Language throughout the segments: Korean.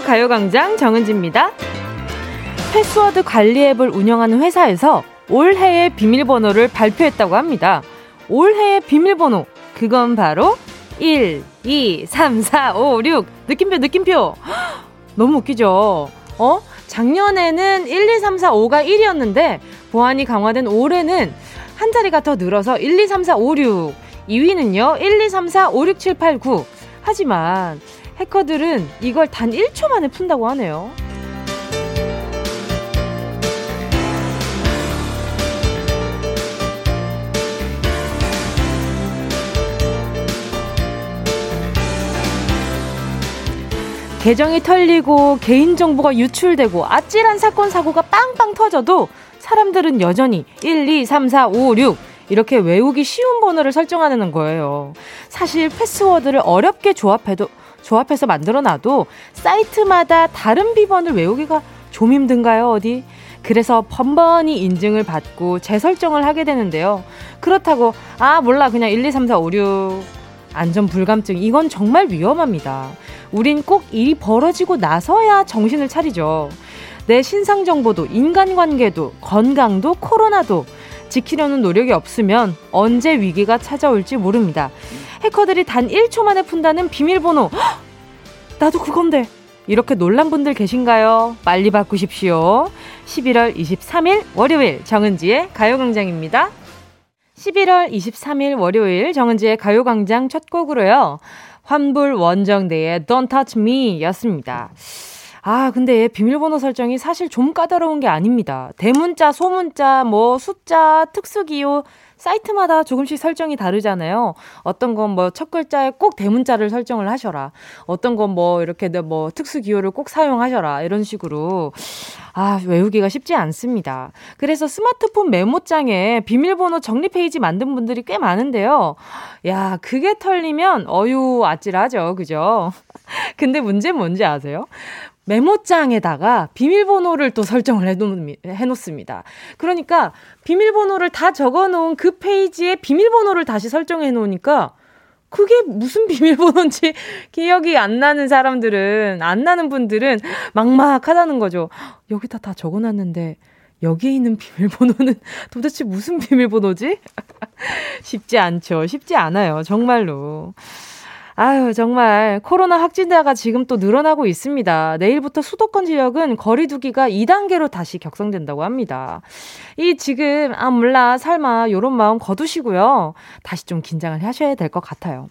가요광장 정은지입니다. 패스워드 관리 앱을 운영하는 회사에서 올해의 비밀번호를 발표했다고 합니다. 올해의 비밀번호, 그건 바로 1, 2, 3, 4, 5, 6. 느낌표, 느낌표. 너무 웃기죠? 어? 작년에는 1, 2, 3, 4, 5가 1이었는데, 보안이 강화된 올해는 한 자리가 더 늘어서 1, 2, 3, 4, 5, 6. 2위는요, 1, 2, 3, 4, 5, 6, 7, 8, 9. 하지만 해커들은 이걸 단 1초 만에 푼다고 하네요. 계정이 털리고 개인정보가 유출되고 아찔한 사건 사고가 빵빵 터져도 사람들은 여전히 1, 2, 3, 4, 5, 6 이렇게 외우기 쉬운 번호를 설정하는 거예요. 사실 패스워드를 어렵게 조합해도 조합해서 만들어 놔도 사이트마다 다른 비번을 외우기가 좀 힘든가요, 어디? 그래서 번번이 인증을 받고 재설정을 하게 되는데요. 그렇다고, 아, 몰라. 그냥 1, 2, 3, 4, 5, 6. 안전 불감증. 이건 정말 위험합니다. 우린 꼭 일이 벌어지고 나서야 정신을 차리죠. 내 신상 정보도 인간관계도 건강도 코로나도 지키려는 노력이 없으면 언제 위기가 찾아올지 모릅니다. 해커들이 단 1초 만에 푼다는 비밀번호. 헉! 나도 그건데. 이렇게 놀란 분들 계신가요? 빨리 바꾸십시오. 11월 23일 월요일 정은지의 가요광장입니다. 11월 23일 월요일 정은지의 가요광장 첫 곡으로요. 환불 원정대의 Don't Touch Me 였습니다. 아, 근데 비밀번호 설정이 사실 좀 까다로운 게 아닙니다. 대문자, 소문자, 뭐 숫자, 특수기호, 사이트마다 조금씩 설정이 다르잖아요. 어떤 건 뭐 첫 글자에 꼭 대문자를 설정을 하셔라. 어떤 건 뭐 이렇게 뭐 특수 기호를 꼭 사용하셔라. 이런 식으로 아, 외우기가 쉽지 않습니다. 그래서 스마트폰 메모장에 비밀번호 정리 페이지 만든 분들이 꽤 많은데요. 야, 그게 털리면 어유 아찔하죠. 그죠? 근데 문제는 뭔지 아세요? 메모장에다가 비밀번호를 또 설정을 해놓습니다. 그러니까 비밀번호를 다 적어놓은 그 페이지에 비밀번호를 다시 설정해 놓으니까 그게 무슨 비밀번호인지 기억이 안 나는 사람들은, 안 나는 분들은 막막하다는 거죠. 여기다 다 적어놨는데, 여기에 있는 비밀번호는 도대체 무슨 비밀번호지? 쉽지 않죠. 쉽지 않아요. 정말로. 아유, 정말 코로나 확진자가 지금 또 늘어나고 있습니다. 내일부터 수도권 지역은 거리두기가 2단계로 다시 격상된다고 합니다. 이 지금 아 몰라 설마 요런 마음 거두시고요. 다시 좀 긴장을 하셔야 될 것 같아요.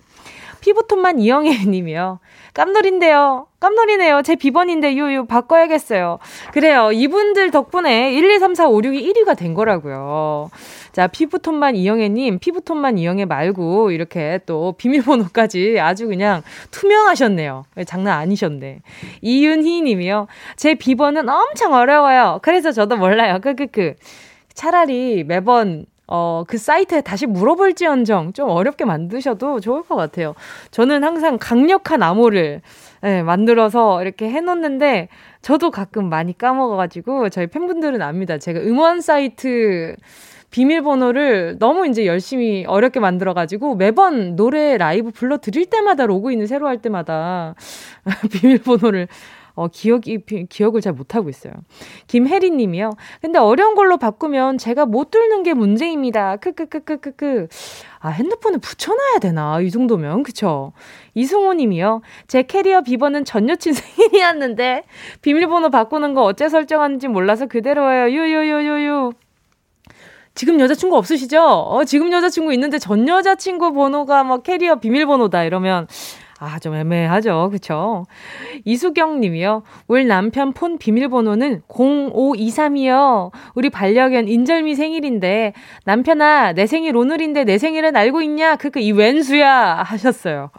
피부톤만 이영애 님이요. 깜놀인데요. 깜놀이네요. 제 비번인데 요요 바꿔야겠어요. 그래요. 이분들 덕분에 1, 2, 3, 4, 5, 6이 1위가 된 거라고요. 자, 피부톤만 이영애님, 피부톤만 이영애 말고 이렇게 또 비밀번호까지 아주 그냥 투명하셨네요. 장난 아니셨네. 이윤희 님이요. 제 비번은 엄청 어려워요. 그래서 저도 몰라요. 크크크. 차라리 매번 어, 그 사이트에 다시 물어볼지언정 좀 어렵게 만드셔도 좋을 것 같아요. 저는 항상 강력한 암호를 네, 만들어서 이렇게 해놓는데 저도 가끔 많이 까먹어가지고 저희 팬분들은 압니다. 제가 응원 사이트 비밀번호를 너무 이제 열심히 어렵게 만들어가지고 매번 노래 라이브 불러드릴 때마다 로그인을 새로 할 때마다 비밀번호를 어, 기억이, 기억을 잘 못하고 있어요. 김혜리 님이요. 근데 어려운 걸로 바꾸면 제가 못 뚫는 게 문제입니다. 크크크크크크. 아, 핸드폰에 붙여놔야 되나? 이 정도면. 그쵸? 이승호 님이요. 제 캐리어 비번은 전 여친 생일이었는데, 비밀번호 바꾸는 거 어째 설정하는지 몰라서 그대로예요. 유유유유유. 지금 여자친구 없으시죠? 어, 지금 여자친구 있는데 전 여자친구 번호가 뭐 캐리어 비밀번호다 이러면 아, 좀 애매하죠. 그쵸? 이수경 님이요. 울 남편 폰 비밀번호는 0523이요. 우리 반려견 인절미 생일인데, 남편아, 내 생일 오늘인데 내 생일은 알고 있냐? 그그 이 웬수야. 하셨어요.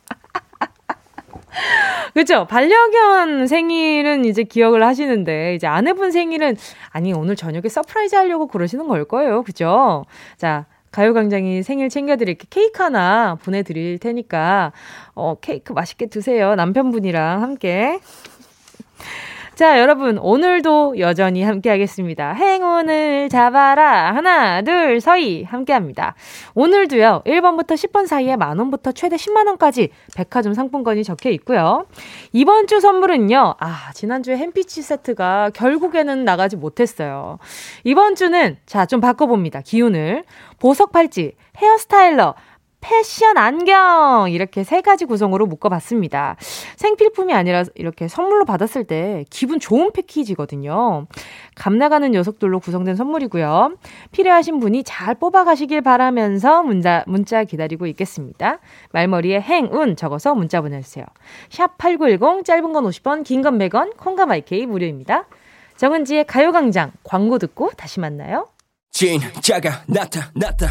그죠? 반려견 생일은 이제 기억을 하시는데, 이제 아내분 생일은, 아니, 오늘 저녁에 surprise 하려고 그러시는 걸 거예요. 그죠? 자, 가요광장이 생일 챙겨드릴게 케이크 하나 보내드릴 테니까, 어, 케이크 맛있게 드세요. 남편분이랑 함께. 자, 여러분, 오늘도 여전히 함께 하겠습니다. 행운을 잡아라. 하나, 둘, 서희. 함께 합니다. 오늘도요, 1번부터 10번 사이에 만원부터 최대 10만원까지 백화점 상품권이 적혀 있고요. 이번 주 선물은요, 아, 지난주에 햄피치 세트가 결국에는 나가지 못했어요. 이번 주는, 자, 좀 바꿔봅니다. 기운을. 보석 팔찌, 헤어스타일러, 패션 안경 이렇게 세 가지 구성으로 묶어봤습니다. 생필품이 아니라 이렇게 선물로 받았을 때 기분 좋은 패키지거든요. 감 나가는 녀석들로 구성된 선물이고요. 필요하신 분이 잘 뽑아가시길 바라면서 문자 문자 기다리고 있겠습니다. 말머리에 행운 적어서 문자 보내주세요. 샵 #8910 짧은 건 50원, 긴 건 100원, 콩과 마이케이 무료입니다. 정은지의 가요광장 광고 듣고 다시 만나요. 진짜가 나타났다. 나타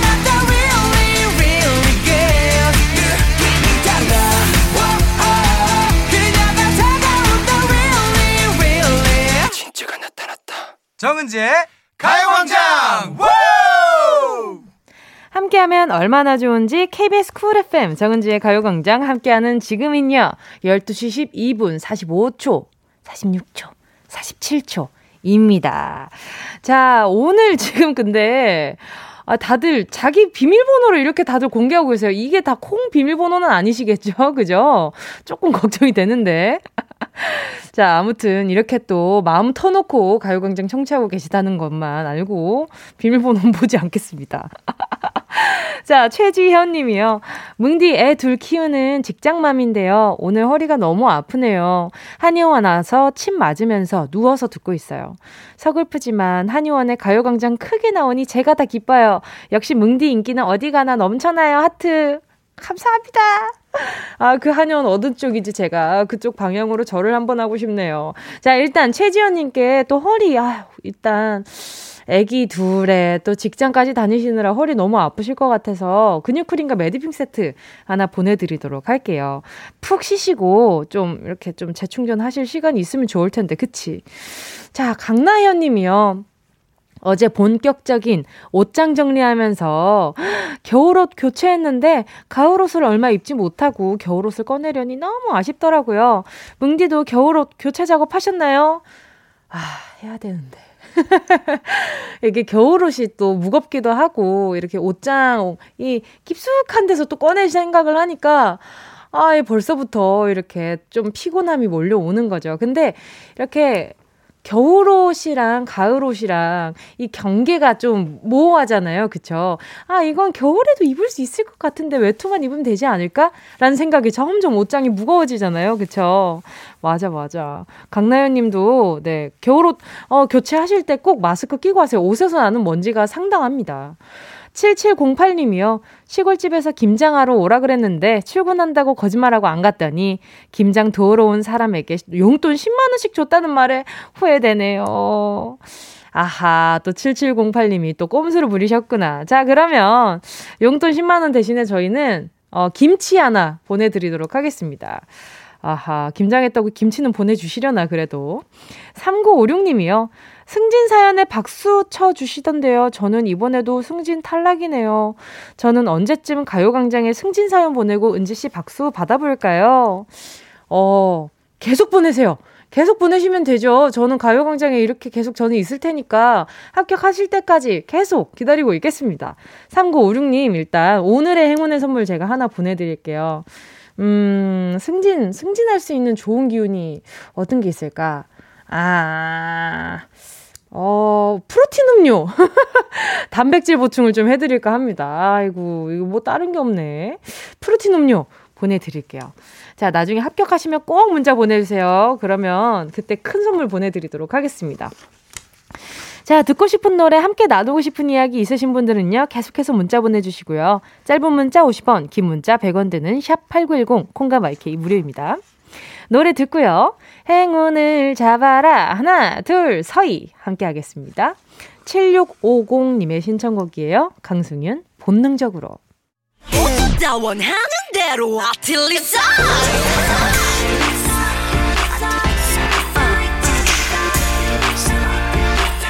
났다. Really really good. 느낌이 달라. 그녀가 다가온다. Really really. 진짜가 나타났다. 정은지의 가요광장. 함께하면 얼마나 좋은지 KBS 쿨 FM 정은지의 가요광장 함께하는 지금은요 12시 12분 45초 46초 47초 입니다. 자, 오늘 지금 근데 아, 다들 자기 비밀번호를 이렇게 다들 공개하고 계세요. 이게 다 콩 비밀번호는 아니시겠죠? 그죠? 조금 걱정이 되는데. 자, 아무튼 이렇게 또 마음 터놓고 가요광장 청취하고 계시다는 것만 알고 비밀번호는 보지 않겠습니다. 자, 최지현 님이요. 뭉디 애 둘 키우는 직장맘인데요. 오늘 허리가 너무 아프네요. 한의원 와서 침 맞으면서 누워서 듣고 있어요. 서글프지만 한의원에 가요광장 크게 나오니 제가 다 기뻐요. 역시 뭉디 인기는 어디 가나 넘쳐나요. 하트. 감사합니다. 아, 그 한의원 어느 쪽이지 제가 그쪽 방향으로 절을 한번 하고 싶네요. 자, 일단 최지연님께 또 허리, 아, 일단 아기 둘에 또 직장까지 다니시느라 허리 너무 아프실 것 같아서 근육크림과 매디핑 세트 하나 보내드리도록 할게요. 푹 쉬시고 좀 이렇게 좀 재충전 하실 시간이 있으면 좋을 텐데, 그치? 자, 강나현 님이요. 어제 본격적인 옷장 정리하면서 겨울옷 교체했는데 가을옷을 얼마 입지 못하고 겨울옷을 꺼내려니 너무 아쉽더라고요. 뭉디도 겨울옷 교체 작업 하셨나요? 아, 해야 되는데. 이게 겨울옷이 또 무겁기도 하고 이렇게 옷장이 깊숙한 데서 또 꺼낼 생각을 하니까 아, 벌써부터 이렇게 좀 피곤함이 몰려오는 거죠. 근데 이렇게 겨울옷이랑 가을옷이랑 이 경계가 좀 모호하잖아요. 그쵸? 아, 이건 겨울에도 입을 수 있을 것 같은데 외투만 입으면 되지 않을까? 라는 생각이 점점 옷장이 무거워지잖아요. 그쵸? 맞아, 맞아. 강나연 님도, 네, 겨울옷, 어, 교체하실 때 꼭 마스크 끼고 하세요. 옷에서 나는 먼지가 상당합니다. 7708님이요. 시골집에서 김장하러 오라 그랬는데 출근한다고 거짓말하고 안 갔더니 김장 도우러 온 사람에게 용돈 10만원씩 줬다는 말에 후회되네요. 아하, 또 7708님이 또 꼼수를 부리셨구나. 자, 그러면 용돈 10만원 대신에 저희는 어, 김치 하나 보내드리도록 하겠습니다. 아하, 김장했다고 김치는 보내주시려나, 그래도. 3956님이요. 승진 사연에 박수 쳐 주시던데요. 저는 이번에도 승진 탈락이네요. 저는 언제쯤 가요광장에 승진 사연 보내고 은지 씨 박수 받아볼까요? 어, 계속 보내세요. 계속 보내시면 되죠. 저는 가요광장에 이렇게 계속 저는 있을 테니까 합격하실 때까지 계속 기다리고 있겠습니다. 3956님, 일단 오늘의 행운의 선물 제가 하나 보내드릴게요. 음, 승진, 승진할 수 있는 좋은 기운이 어떤 게 있을까? 아, 어, 프로틴 음료. 단백질 보충을 좀 해드릴까 합니다. 아이고, 이거 뭐 다른 게 없네. 프로틴 음료 보내드릴게요. 자, 나중에 합격하시면 꼭 문자 보내주세요. 그러면 그때 큰 선물 보내드리도록 하겠습니다. 자, 듣고 싶은 노래, 함께 나누고 싶은 이야기 있으신 분들은요, 계속해서 문자 보내주시고요. 짧은 문자 50원, 긴 문자 100원 드는 샵8910, 콩과 마이케이 무료입니다. 노래 듣고요. 행운을 잡아라. 하나, 둘, 서희. 함께 하겠습니다. 7650님의 신청곡이에요. 강승윤, 본능적으로.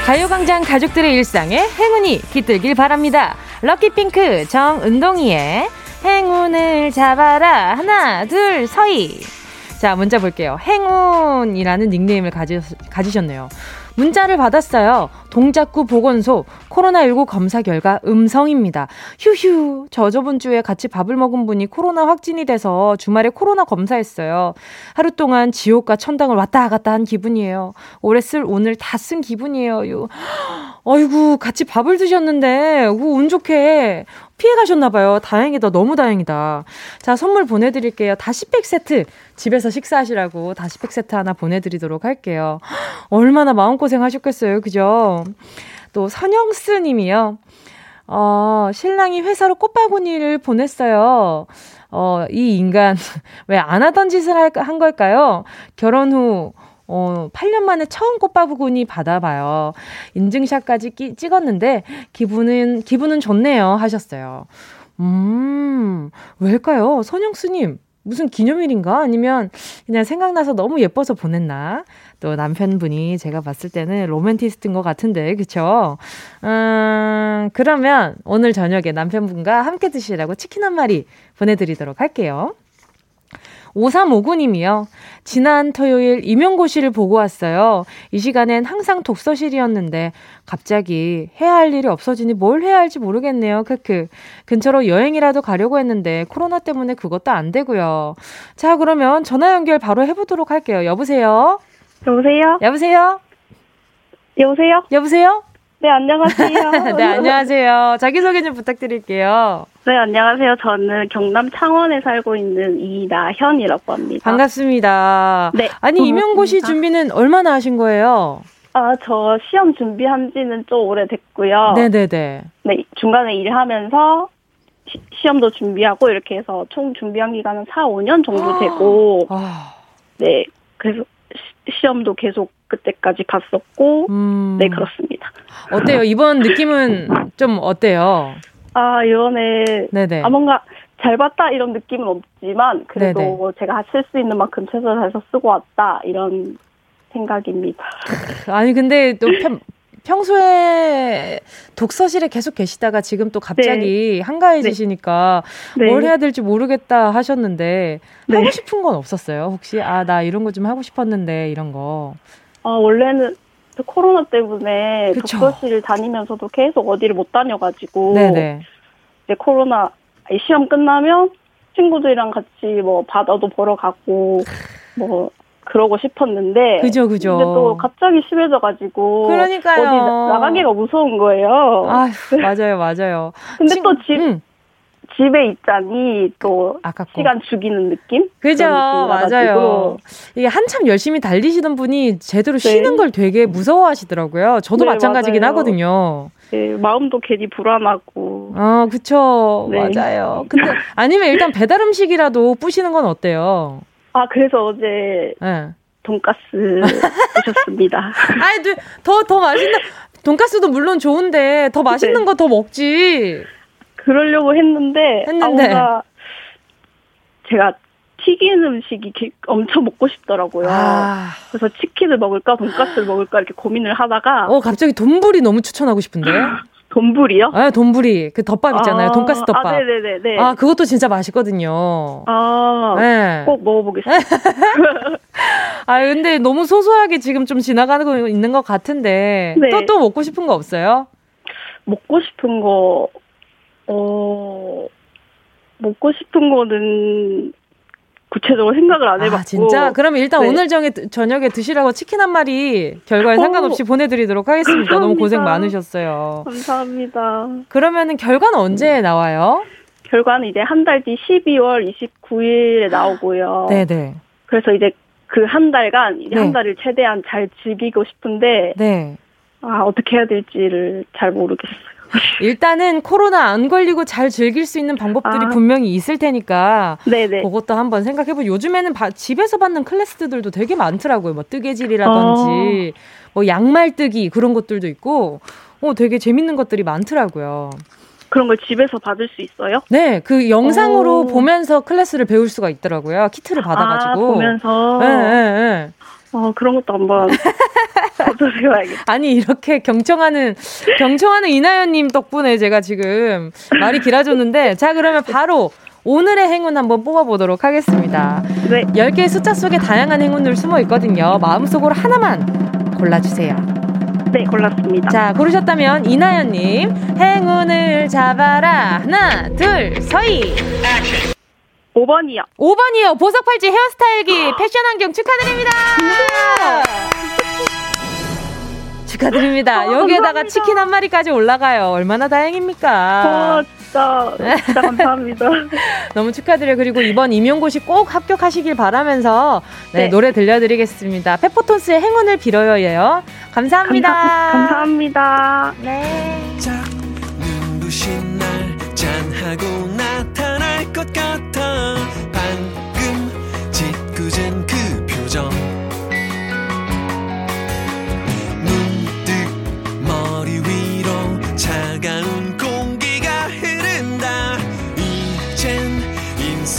가요광장 가족들의 일상에 행운이 깃들길 바랍니다. 럭키핑크 정은동이의 행운을 잡아라. 하나, 둘, 서희. 자, 문자 볼게요. 행운이라는 닉네임을 가지, 가지셨네요. 문자를 받았어요. 동작구 보건소 코로나19 검사 결과 음성입니다. 휴휴. 저 저번 주에 같이 밥을 먹은 분이 코로나 확진이 돼서 주말에 코로나 검사했어요. 하루 동안 지옥과 천당을 왔다 갔다 한 기분이에요. 올해 쓸 오늘 다 쓴 기분이에요. 어이구, 같이 밥을 드셨는데, 운 좋게 피해 가셨나봐요. 다행이다. 너무 다행이다. 자, 선물 보내드릴게요. 다시팩 세트. 집에서 식사하시라고 다시팩 세트 하나 보내드리도록 할게요. 얼마나 마음고생 하셨겠어요. 그죠? 또, 선영스 님이요. 어, 신랑이 회사로 꽃바구니를 보냈어요. 어, 이 인간, 왜 안 하던 짓을 한 걸까요? 결혼 후, 어, 8년 만에 처음 꽃바구니 받아봐요. 인증샷까지 끼, 찍었는데, 기분은, 기분은 좋네요. 하셨어요. 음, 왜일까요? 선영수님, 무슨 기념일인가? 아니면 그냥 생각나서 너무 예뻐서 보냈나? 또 남편분이 제가 봤을 때는 로맨티스트인 것 같은데, 그쵸? 음, 그러면 오늘 저녁에 남편분과 함께 드시라고 치킨 한 마리 보내드리도록 할게요. 5359님이요. 지난 토요일 임용고시를 보고 왔어요. 이 시간엔 항상 독서실이었는데 갑자기 해야 할 일이 없어지니 뭘 해야 할지 모르겠네요. 크크. 근처로 여행이라도 가려고 했는데 코로나 때문에 그것도 안 되고요. 자, 그러면 전화 연결 바로 해보도록 할게요. 여보세요? 여보세요? 여보세요? 여보세요? 여보세요? 네, 안녕하세요. 네, 안녕하세요. 자기소개 좀 부탁드릴게요. 네, 안녕하세요. 저는 경남 창원에 살고 있는 이나현이라고 합니다. 반갑습니다. 네. 아니, 임용고시 준비는 얼마나 하신 거예요? 아, 저 시험 준비한 지는 좀 오래됐고요. 네네네. 네, 중간에 일하면서 시, 시험도 준비하고 이렇게 해서 총 준비한 기간은 4, 5년 정도 되고, 아. 네, 그래서 시, 험도 계속 그때까지 갔었고, 음. 네, 그렇습니다. 어때요? 이번 느낌은 좀 어때요? 아, 이번에 네네. 아, 뭔가 잘 봤다 이런 느낌은 없지만 그래도 네네. 제가 쓸 수 있는 만큼 최선을 다해서 쓰고 왔다 이런 생각입니다. 아니 근데 또 평, 평소에 독서실에 계속 계시다가 지금 또 갑자기 네. 한가해지시니까 네. 뭘 해야 될지 모르겠다 하셨는데 네. 하고 싶은 건 없었어요? 혹시 아 나 이런 거 좀 하고 싶었는데 이런 거. 아 원래는 코로나 때문에 그쵸. 독서실 다니면서도 계속 어디를 못 다녀가지고 네네. 이제 코로나 시험 끝나면 친구들이랑 같이 뭐 바다도 보러 가고 뭐 그러고 싶었는데 그죠 그죠. 근데 또 갑자기 심해져가지고 그러니까요. 어디 나가기가 무서운 거예요. 아 맞아요 맞아요. 근데 또집 음. 집에 있자니 또 아깝고. 시간 죽이는 느낌? 그죠, 맞아요. 이게 한참 열심히 달리시던 분이 제대로 네. 쉬는 걸 되게 무서워하시더라고요. 저도 네, 마찬가지긴 맞아요. 하거든요. 네, 마음도 괜히 불안하고. 아, 그쵸. 네. 맞아요. 근데 아니면 일단 배달 음식이라도 뿌시는 건 어때요? 아, 그래서 어제 네. 돈가스 드셨습니다. 아니, 더, 더 맛있는, 돈가스도 물론 좋은데 더 맛있는 네. 거더 먹지. 그러려고 했는데, 했는데. 아, 제가 튀긴 음식이 엄청 먹고 싶더라고요. 아. 그래서 치킨을 먹을까 돈까스를 먹을까 이렇게 고민을 하다가 어 갑자기 돈불이 너무 추천하고 싶은데. 돈불이요? 아, 돈불이. 그 덮밥 있잖아요. 아, 돈가스 덮밥. 아, 네네네. 아, 그것도 진짜 맛있거든요. 아, 네. 꼭 먹어보겠습니다. 아, 근데 너무 소소하게 지금 좀 지나가고 있는 것 같은데. 네. 또, 또 먹고 싶은 거 없어요? 먹고 싶은 거, 어, 먹고 싶은 거는 구체적으로 생각을 안 아, 해봤고. 아, 진짜? 그러면 일단 네. 오늘 정에, 저녁에 드시라고 치킨 한 마리 결과에 오, 상관없이 보내드리도록 하겠습니다. 감사합니다. 너무 고생 많으셨어요. 감사합니다. 그러면은 결과는 언제 나와요? 결과는 이제 한 달 뒤 12월 29일에 나오고요. 네네. 그래서 이제 그 한 달간, 네. 한 달을 최대한 잘 즐기고 싶은데. 네. 아, 어떻게 해야 될지를 잘 모르겠어요. 일단은 코로나 안 걸리고 잘 즐길 수 있는 방법들이 아. 분명히 있을 테니까 네네. 그것도 한번 생각해보. 요즘에는 바, 집에서 받는 클래스들도 되게 많더라고요. 뭐 뜨개질이라든지 어. 뭐 양말 뜨기 그런 것들도 있고, 어 되게 재밌는 것들이 많더라고요. 그런 걸 집에서 받을 수 있어요? 네, 그 영상으로 오. 보면서 클래스를 배울 수가 있더라고요. 키트를 아, 받아가지고. 아, 보면서. 네, 네, 네. 어, 그런 것도 한번 찾아봐야겠다. 아니, 이렇게 경청하는, 경청하는 이나연님 덕분에 제가 지금 말이 길어졌는데, 자, 그러면 바로 오늘의 행운 한번 뽑아보도록 하겠습니다. 네. 10개의 숫자 속에 다양한 행운들 숨어 있거든요. 마음속으로 하나만 골라주세요. 네, 골랐습니다. 자, 고르셨다면 이나연님, 행운을 잡아라. 하나, 둘, 서희. 5번이요. 5번이요. 보석 팔찌 헤어스타일기 패션 환경 축하드립니다. 축하드립니다. 아, 여기에다가 감사합니다. 치킨 한 마리까지 올라가요. 얼마나 다행입니까? 와, 진짜, 진짜 감사합니다. 너무 축하드려요. 그리고 이번 임용고시 꼭 합격하시길 바라면서 네, 네. 노래 들려드리겠습니다. 페퍼톤스의 행운을 빌어요예요. 감사합니다. 감사, 감사합니다. 네.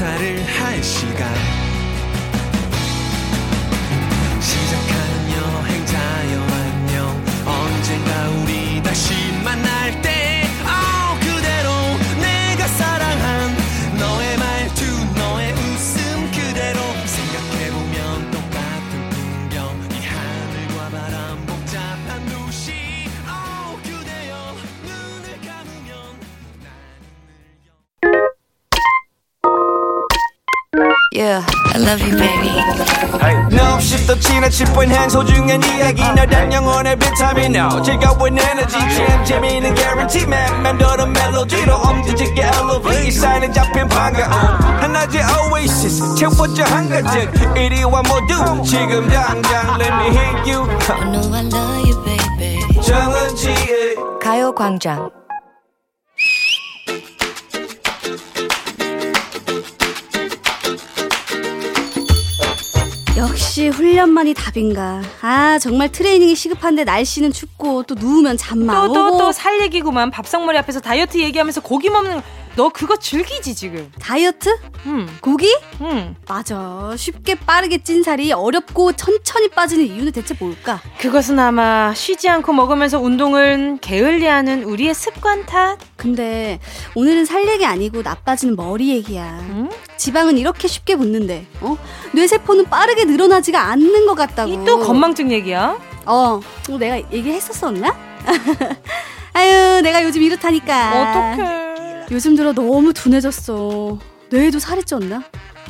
사를 Yeah, I love you, baby. No, shift the china chip when hands hold you and 이야기 너란 영혼의 비타민 No, 즐거운 에너지 참 재미있는 guarantee man 맴도는 멜로디로 엄지짓게 elevate 사인은 잡힌 반가움 하나의 oasis 채워져 한가득 이리와 모두 지금 당장 let me hit you I know I love you, baby. 정은지의 가요광장 역시 훈련만이 답인가. 아, 정말 트레이닝이 시급한데 날씨는 춥고 또 누우면 잠만 또, 또, 또 살 얘기구만. 밥상머리 앞에서 다이어트 얘기하면서 고기 먹는 너 그거 즐기지 지금? 다이어트? 응. 고기? 응. 맞아. 쉽게 빠르게 찐 살이 어렵고 천천히 빠지는 이유는 대체 뭘까? 그것은 아마 쉬지 않고 먹으면서 운동을 게을리하는 우리의 습관 탓. 근데 오늘은 살 얘기 아니고 나빠지는 머리 얘기야. 응? 지방은 이렇게 쉽게 붙는데, 어? 뇌세포는 빠르게 늘어나지가 않는 것 같다고. 이 또 건망증 얘기야? 어, 어 내가 얘기했었었나? 아유, 내가 요즘 이렇다니까. 어떡해. 요즘 들어 너무 둔해졌어. 뇌에도 살이 쪘나?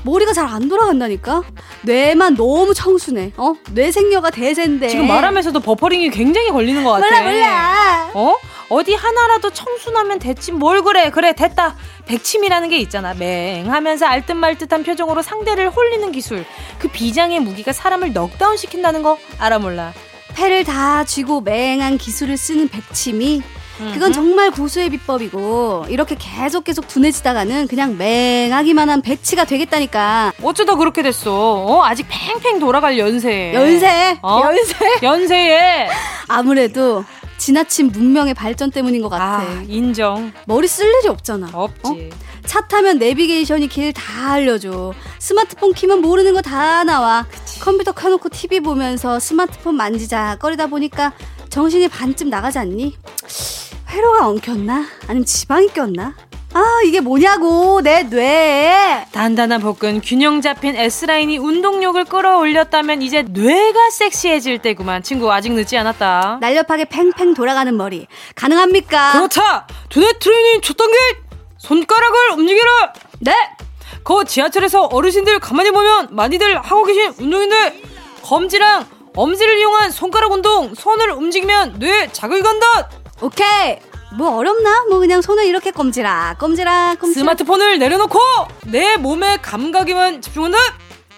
머리가 잘 안 돌아간다니까? 뇌만 너무 청순해. 어? 뇌생녀가 대세인데. 지금 말하면서도 버퍼링이 굉장히 걸리는 것 같아. 몰라, 몰라. 어? 어디 하나라도 청순하면 됐지. 뭘 그래. 그래, 됐다. 백치미라는 게 있잖아. 맹하면서 알듯말듯한 표정으로 상대를 홀리는 기술. 그 비장의 무기가 사람을 넉다운 시킨다는 거 알아 몰라. 패를 다 쥐고 맹한 기술을 쓰는 백치미 그건 정말 고수의 비법이고 이렇게 계속 계속 둔해지다가는 그냥 맹하기만 한 백치가 되겠다니까. 어쩌다 그렇게 됐어? 어? 아직 팽팽 돌아갈 연세. 연세. 어? 연세. 연세에 아무래도 지나친 문명의 발전 때문인 것 같아. 아, 인정. 머리 쓸 일이 없잖아. 없지. 어? 차 타면 내비게이션이 길 다 알려줘. 스마트폰 키면 모르는 거 다 나와. 그치. 컴퓨터 켜놓고 TV 보면서 스마트폰 만지자 거리다 보니까 정신이 반쯤 나가지 않니? 회로가 엉켰나? 아니면 지방이 꼈나? 아, 이게 뭐냐고, 내 뇌. 단단한 복근, 균형 잡힌 S라인이 운동력을 끌어올렸다면 이제 뇌가 섹시해질 때구만. 친구, 아직 늦지 않았다. 날렵하게 팽팽 돌아가는 머리. 가능합니까? 그렇다! 두뇌 트레이닝 첫 단계! 손가락을 움직여라! 네! 거 지하철에서 어르신들 가만히 보면 많이들 하고 계신 운동인데, 검지랑 엄지를 이용한 손가락 운동, 손을 움직이면 뇌에 자극이 간다! 오케이. 뭐 어렵나? 뭐 그냥 손을 이렇게 꼼지락, 꼼지락, 꼼지락. 스마트폰을 내려놓고 내 몸의 감각에만 집중한다.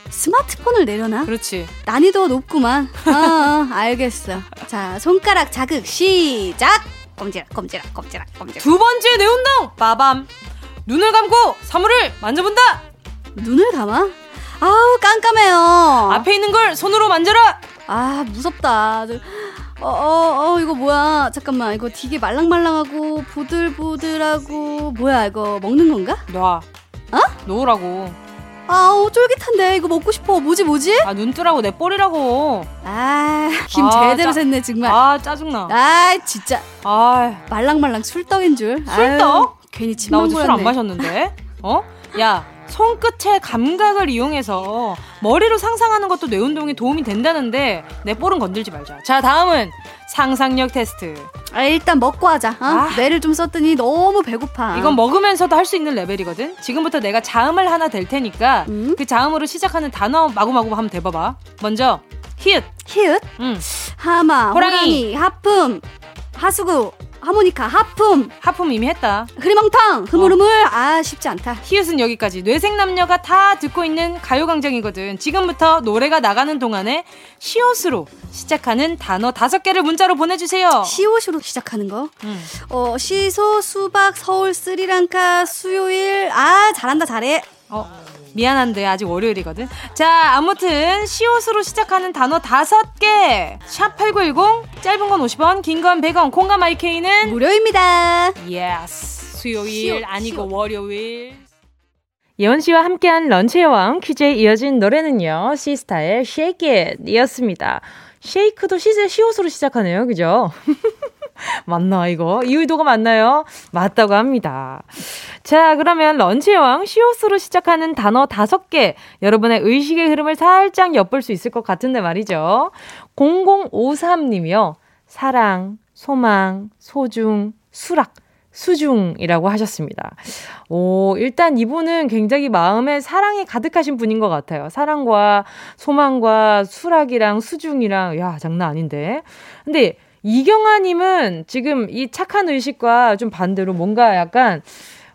스마트폰을 내려놔? 그렇지. 난이도 높구만. 어, 어, 알겠어. 자, 손가락 자극 시작. 꼼지락, 꼼지락, 꼼지락, 꼼지락. 두 번째 뇌 운동. 빠밤. 눈을 감고 사물을 만져본다. 눈을 감아? 아우 깜깜해요. 앞에 있는 걸 손으로 만져라. 아 무섭다. 어, 어, 어, 이거 뭐야? 잠깐만, 이거 되게 말랑말랑하고 보들보들하고 뭐야? 이거 먹는 건가? 놔. 어? 놓으라고. 아, 어, 쫄깃한데 이거 먹고 싶어. 뭐지, 뭐지? 아, 눈 뜨라고 내 볼이라고. 아, 김 아, 제대로 짜, 샜네 정말. 아, 짜증나. 아, 진짜. 아, 말랑말랑 술떡인 줄. 술떡? 아유, 괜히 침만 나 어제 술 안 마셨는데. 어? 야, 손끝의 감각을 이용해서 머리로 상상하는 것도 뇌 운동에 도움이 된다는데 내 볼은 건들지 말자. 자, 다음은 상상력 테스트. 아, 일단 먹고 하자. 어? 아. 뇌를 좀 썼더니 너무 배고파. 이건 먹으면서도 할 수 있는 레벨이거든. 지금부터 내가 자음을 하나 댈 테니까 음? 그 자음으로 시작하는 단어 마구마구 한번 대봐봐. 먼저 히읗. 히읗? 응. 하마, 호랑이, 호랑이 하품, 하수구, 하모니카, 하품. 하품 이미 했다. 흐리멍텅, 흐물흐물. 어. 아, 쉽지 않다. 히읗은 여기까지. 뇌생남녀가 다 듣고 있는 가요광장이거든. 지금부터 노래가 나가는 동안에 시옷으로 시작하는 단어 다섯 개를 문자로 보내주세요. 시옷으로 시작하는 거? 응. 어, 시소, 수박, 서울, 스리랑카, 수요일. 아, 잘한다, 잘해. 어. 미안한데 아직 월요일이거든. 자, 아무튼 시옷으로 시작하는 단어 다섯 개. 샵 8910 짧은 건 50원, 긴 건 100원. 콩과 마이케이는 무료입니다. Yes. 수요일 시옷, 아니고 시옷. 월요일. 예원 씨와 함께한 런치의 왕 퀴즈에 이어진 노래는요. 시스타의 Shake It 이었습니다. Shake도 시제 시옷으로 시작하네요. 그죠? 맞나, 이거? 이 의도가 맞나요? 맞다고 합니다. 자, 그러면 런치왕 시옷으로 시작하는 단어 다섯 개 여러분의 의식의 흐름을 살짝 엿볼 수 있을 것 같은데 말이죠. 0053님이요. 사랑, 소망, 소중, 수락. 수중이라고 하셨습니다. 오, 일단 이분은 굉장히 마음에 사랑이 가득하신 분인 것 같아요. 사랑과 소망과 수락이랑 수중이랑, 야, 장난 아닌데. 근데 이경아님은 지금 이 착한 의식과 좀 반대로 뭔가 약간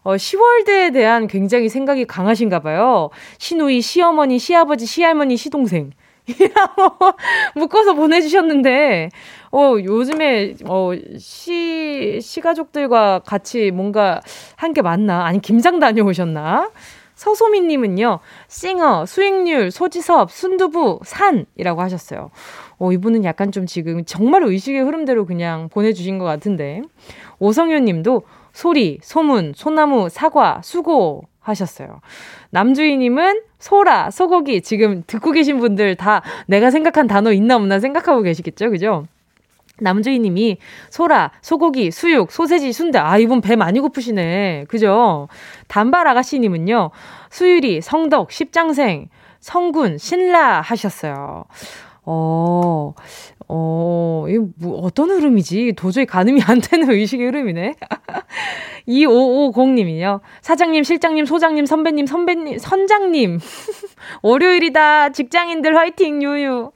어, 시월드에 대한 굉장히 생각이 강하신가 봐요. 시누이, 시어머니, 시아버지, 시할머니, 시동생. 묶어서 보내주셨는데, 어, 요즘에, 어, 시, 시가족들과 같이 뭔가 한 게 맞나? 아니, 김장 다녀오셨나? 서소민님은요, 싱어, 수익률, 소지섭, 순두부, 산이라고 하셨어요. 어, 이분은 약간 좀 지금 정말 의식의 흐름대로 그냥 보내주신 것 같은데. 오성현 님도 소리, 소문, 소나무, 사과, 수고 하셨어요. 남주희님은 소라, 소고기. 지금 듣고 계신 분들 다 내가 생각한 단어 있나 없나 생각하고 계시겠죠? 그죠? 남주희님이 소라, 소고기, 수육, 소세지, 순대. 아, 이분 배 많이 고프시네. 그죠? 단발 아가씨님은요, 수유리, 성덕, 십장생, 성군, 신라 하셨어요. 어, 어, 이 뭐, 어떤 흐름이지? 도저히 가늠이 안 되는 의식의 흐름이네. 2550님이요. 사장님, 실장님, 소장님, 선배님, 선배님, 선장님. 월요일이다. 직장인들 화이팅, 유유.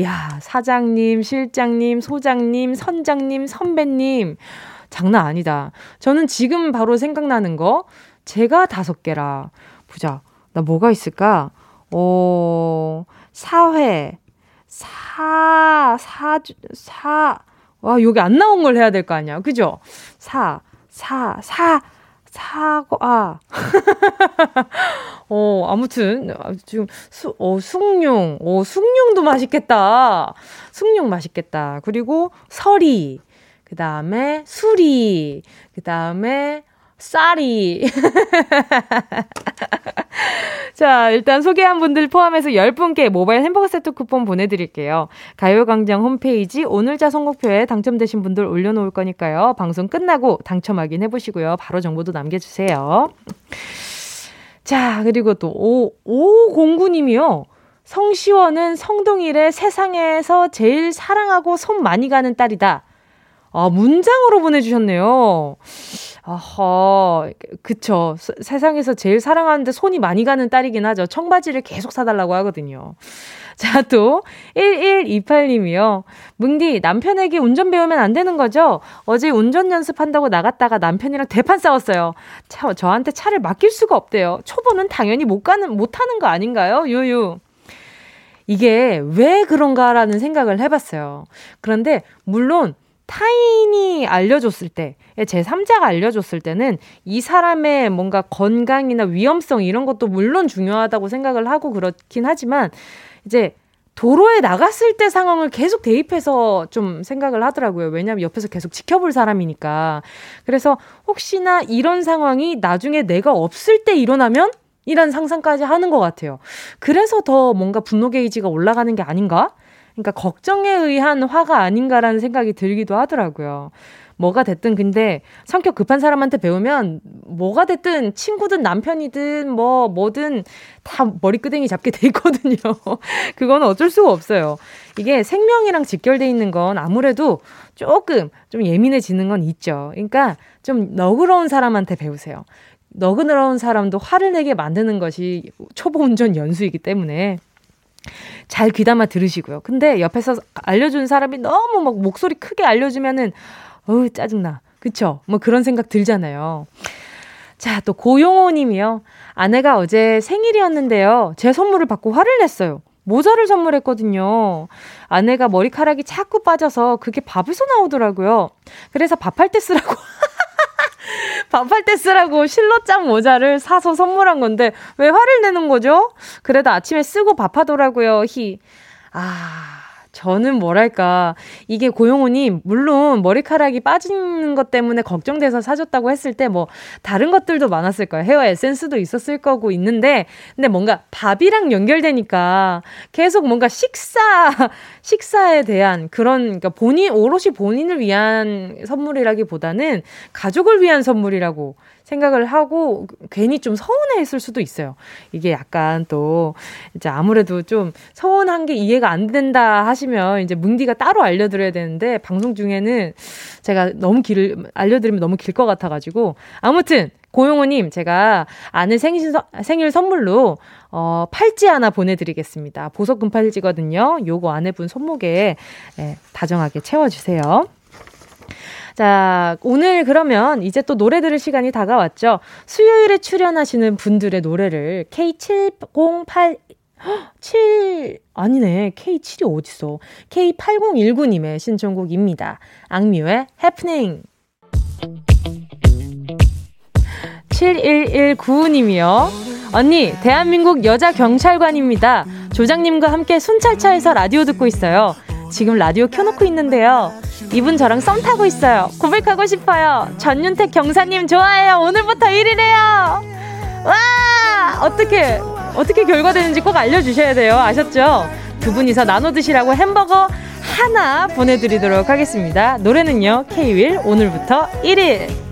야, 사장님, 실장님, 소장님, 선장님, 선배님. 장난 아니다. 저는 지금 바로 생각나는 거, 제가 다섯 개라. 보자. 나 뭐가 있을까? 어, 사회, 사, 사, 사, 와, 여기 안 나온 걸 해야 될 거 아니야. 그죠? 사, 사, 사, 사과, 아. 어, 아무튼, 지금, 수, 어, 숭늉, 어, 숭늉도 맛있겠다. 숭늉 맛있겠다. 그리고 서리, 그 다음에 수리, 그 다음에 쌀이. 자, 일단 소개한 분들 포함해서 10분께 모바일 햄버거 세트 쿠폰 보내드릴게요. 가요광장 홈페이지 오늘자 선곡표에 당첨되신 분들 올려놓을 거니까요. 방송 끝나고 당첨 확인해보시고요. 바로 정보도 남겨주세요. 자, 그리고 또, 오, 오공구님이요. 성시원은 성동일의 세상에서 제일 사랑하고 손 많이 가는 딸이다. 아, 문장으로 보내주셨네요. 아하, 그쵸. 세상에서 제일 사랑하는데 손이 많이 가는 딸이긴 하죠. 청바지를 계속 사달라고 하거든요. 자, 또, 1128님이요. 뭉디, 남편에게 운전 배우면 안 되는 거죠? 어제 운전 연습한다고 나갔다가 남편이랑 대판 싸웠어요. 차, 저한테 차를 맡길 수가 없대요. 초보는 당연히 못 가는, 못 하는 거 아닌가요? 유유. 이게 왜 그런가라는 생각을 해봤어요. 그런데, 물론, 타인이 알려줬을 때, 제 3자가 알려줬을 때는 이 사람의 뭔가 건강이나 위험성 이런 것도 물론 중요하다고 생각을 하고 그렇긴 하지만, 이제 도로에 나갔을 때 상황을 계속 대입해서 좀 생각을 하더라고요. 왜냐하면 옆에서 계속 지켜볼 사람이니까. 그래서 혹시나 이런 상황이 나중에 내가 없을 때 일어나면? 이란 상상까지 하는 것 같아요. 그래서 더 뭔가 분노 게이지가 올라가는 게 아닌가? 그러니까 걱정에 의한 화가 아닌가라는 생각이 들기도 하더라고요. 뭐가 됐든 근데 성격 급한 사람한테 배우면 뭐가 됐든 친구든 남편이든 뭐 뭐든 다 머리끄댕이 잡게 돼 있거든요. 그거는 어쩔 수가 없어요. 이게 생명이랑 직결돼 있는 건 아무래도 조금 좀 예민해지는 건 있죠. 그러니까 좀 너그러운 사람한테 배우세요. 너그러운 사람도 화를 내게 만드는 것이 초보 운전 연수이기 때문에 잘 귀담아 들으시고요. 근데 옆에서 알려준 사람이 너무 막 목소리 크게 알려주면은 어우 짜증나. 그쵸? 뭐 그런 생각 들잖아요. 자, 또 고용호 님이요. 아내가 어제 생일이었는데요. 제 선물을 받고 화를 냈어요. 모자를 선물했거든요. 아내가 머리카락이 자꾸 빠져서 그게 밥에서 나오더라고요. 그래서 밥할 때 쓰라고 밥할 때 쓰라고 실로짱 모자를 사서 선물한 건데 왜 화를 내는 거죠? 그래도 아침에 쓰고 밥하더라고요. 히. 아. 저는 뭐랄까, 이게 고용호님, 물론 머리카락이 빠지는 것 때문에 걱정돼서 사줬다고 했을 때 뭐, 다른 것들도 많았을 거예요. 헤어 에센스도 있었을 거고 있는데, 근데 뭔가 밥이랑 연결되니까 계속 뭔가 식사, 식사에 대한 그런, 그러니까 본인, 오롯이 본인을 위한 선물이라기보다는 가족을 위한 선물이라고 생각을 하고 괜히 좀 서운해 했을 수도 있어요. 이게 약간 또 이제 아무래도 좀 서운한 게 이해가 안 된다 하시면 이제 뭉디가 따로 알려드려야 되는데 방송 중에는 제가 너무 길을 알려드리면 너무 길 것 같아가지고 아무튼 고용호님, 제가 아는 생일, 생일 선물로, 어, 팔찌 하나 보내드리겠습니다. 보석 금팔찌거든요. 요거 아내분 손목에, 예, 다정하게 채워주세요. 자, 오늘 그러면 이제 또 노래 들을 시간이 다가왔죠. 수요일에 출연하시는 분들의 노래를 K708 7 아니네. K7이 어딨어. K8019님의 신청곡입니다. 악뮤의 해프닝. 71195님이요. 언니, 대한민국 여자 경찰관입니다. 조장님과 함께 순찰차에서 라디오 듣고 있어요. 지금 라디오 켜놓고 있는데요. 이분 저랑 썸 타고 있어요. 고백하고 싶어요. 전윤택 경사님 좋아해요. 오늘부터 1위래요. 와! 어떻게, 어떻게 결과되는지 꼭 알려주셔야 돼요. 아셨죠? 두 분이서 나눠 드시라고 햄버거 하나 보내드리도록 하겠습니다. 노래는요, K-윌 오늘부터 1일.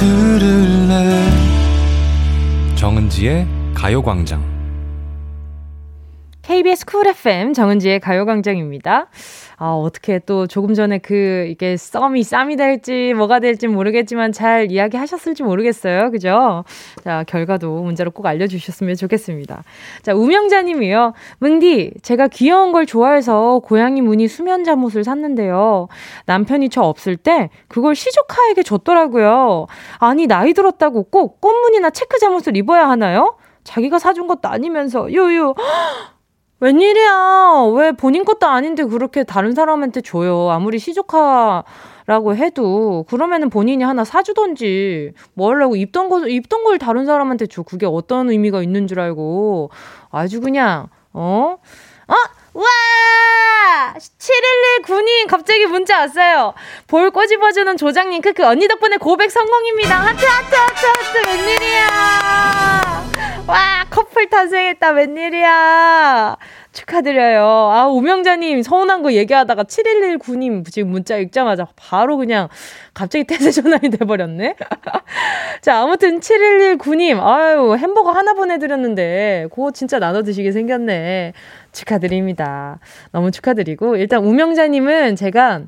들을래 정은지의 가요광장 KBS 쿨 FM 정은지의 가요광장입니다. 아, 어떻게 또 조금 전에 그, 이게 썸이 쌈이 될지 뭐가 될지 모르겠지만 잘 이야기 하셨을지 모르겠어요. 그죠? 자, 결과도 문자로 꼭 알려주셨으면 좋겠습니다. 자, 우명자 님이요. 뭉디, 제가 귀여운 걸 좋아해서 고양이 무늬 수면 잠옷을 샀는데요. 남편이 저 없을 때 그걸 시조카에게 줬더라고요. 아니, 나이 들었다고 꼭 꽃무늬나 체크 잠옷을 입어야 하나요? 자기가 사준 것도 아니면서, 요요. 웬일이야. 왜 본인 것도 아닌데 그렇게 다른 사람한테 줘요. 아무리 시조카라고 해도 그러면은 본인이 하나 사주던지 뭐 하려고 입던 거 입던 걸 다른 사람한테 줘. 그게 어떤 의미가 있는 줄 알고 아주 그냥 어? 어? 와! 7119님 갑자기 문자 왔어요. 볼 꼬집어주는 조장님 크크 언니 덕분에 고백 성공입니다. 하트 하트 하트 하트 웬일이야. 와 커플 탄생했다 웬일이야. 축하드려요. 아, 오명자님, 서운한 거 얘기하다가 7119님 지금 문자 읽자마자 바로 그냥 갑자기 태세 전환이 돼버렸네? 자, 아무튼 7119님, 아유, 햄버거 하나 보내드렸는데, 그거 진짜 나눠 드시게 생겼네. 축하드립니다. 너무 축하드리고, 일단 우명자님은 제가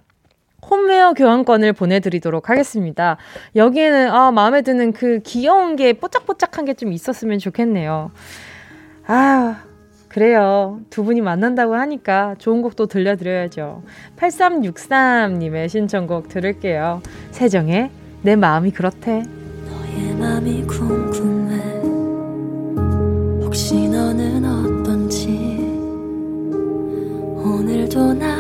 홈웨어 교환권을 보내드리도록 하겠습니다. 여기에는, 아, 마음에 드는 그 귀여운 게 뽀짝뽀짝한 게 좀 있었으면 좋겠네요. 아 그래요. 두 분이 만난다고 하니까 좋은 곡도 들려드려야죠. 8363님의 신청곡 들을게요. 세정의 내 마음이 그렇대. 너의 마음이 궁금해. 혹시 너는 어떤지. 오늘도 나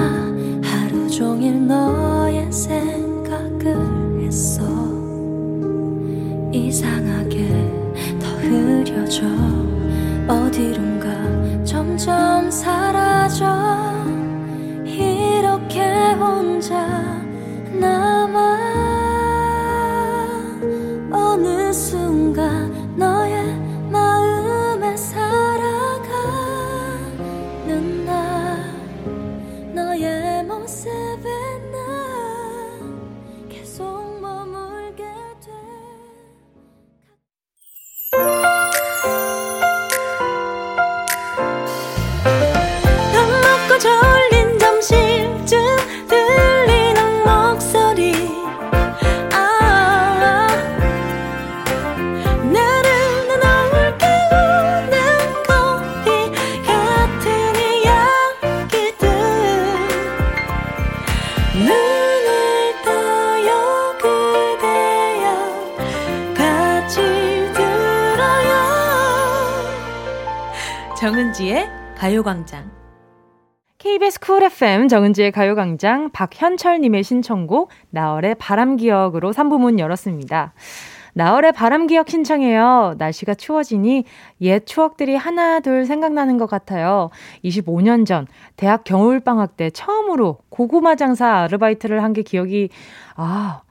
하루 종일 너의 생각을 했어. 이상하게 더 흐려져. 어디론가 점점 사라져 이렇게 혼자 남아 어느 순간 너의 가요광장. KBS 쿨 FM 정은지의 가요광장 박현철님의 신청곡 나얼의 바람기억으로 3부문 열었습니다. 나얼의 바람기억 신청해요. 날씨가 추워지니 옛 추억들이 하나 둘 생각나는 것 같아요. 25년 전 대학 겨울방학 때 처음으로 고구마 장사 아르바이트를 한 게 기억이 아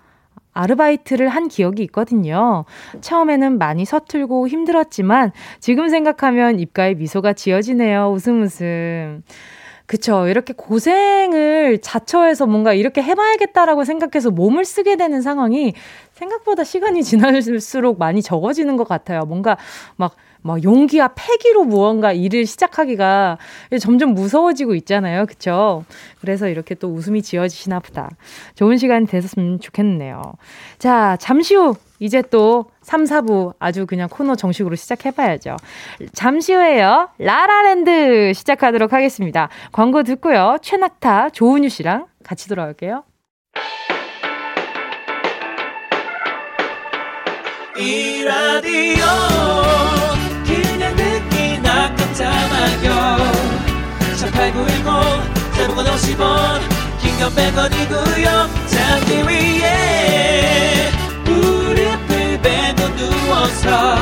아르바이트를 한 기억이 있거든요. 처음에는 많이 서툴고 힘들었지만 지금 생각하면 입가에 미소가 지어지네요. 웃음 웃음. 그쵸. 이렇게 고생을 자처해서 뭔가 이렇게 해봐야겠다라고 생각해서 몸을 쓰게 되는 상황이 생각보다 시간이 지날수록 많이 적어지는 것 같아요. 뭔가 막 막 용기와 패기로 무언가 일을 시작하기가 점점 무서워지고 있잖아요. 그쵸? 그래서 이렇게 또 웃음이 지어지시나 보다. 좋은 시간이 됐었으면 좋겠네요. 자, 잠시 후 이제 또 3, 4부 아주 그냥 코너 정식으로 시작해봐야죠. 잠시 후에요. 라라랜드 시작하도록 하겠습니다. 광고 듣고요. 최낙타, 조은유 씨랑 같이 돌아올게요. 이 라디오 깜짝마요 18910 대목원 50원 긴건 100원이고요 잠기 위에 무릎을 베고 누워서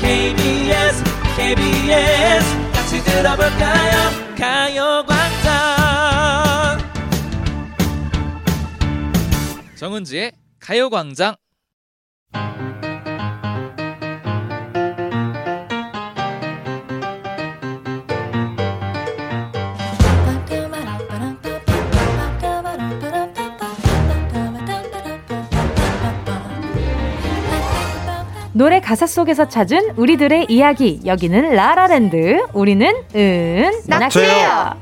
KBS KBS 같이 들어볼까요? 가요광장. 정은지의 가요광장 노래 가사 속에서 찾은 우리들의 이야기. 여기는 라라랜드. 우리는 은 낙지예요.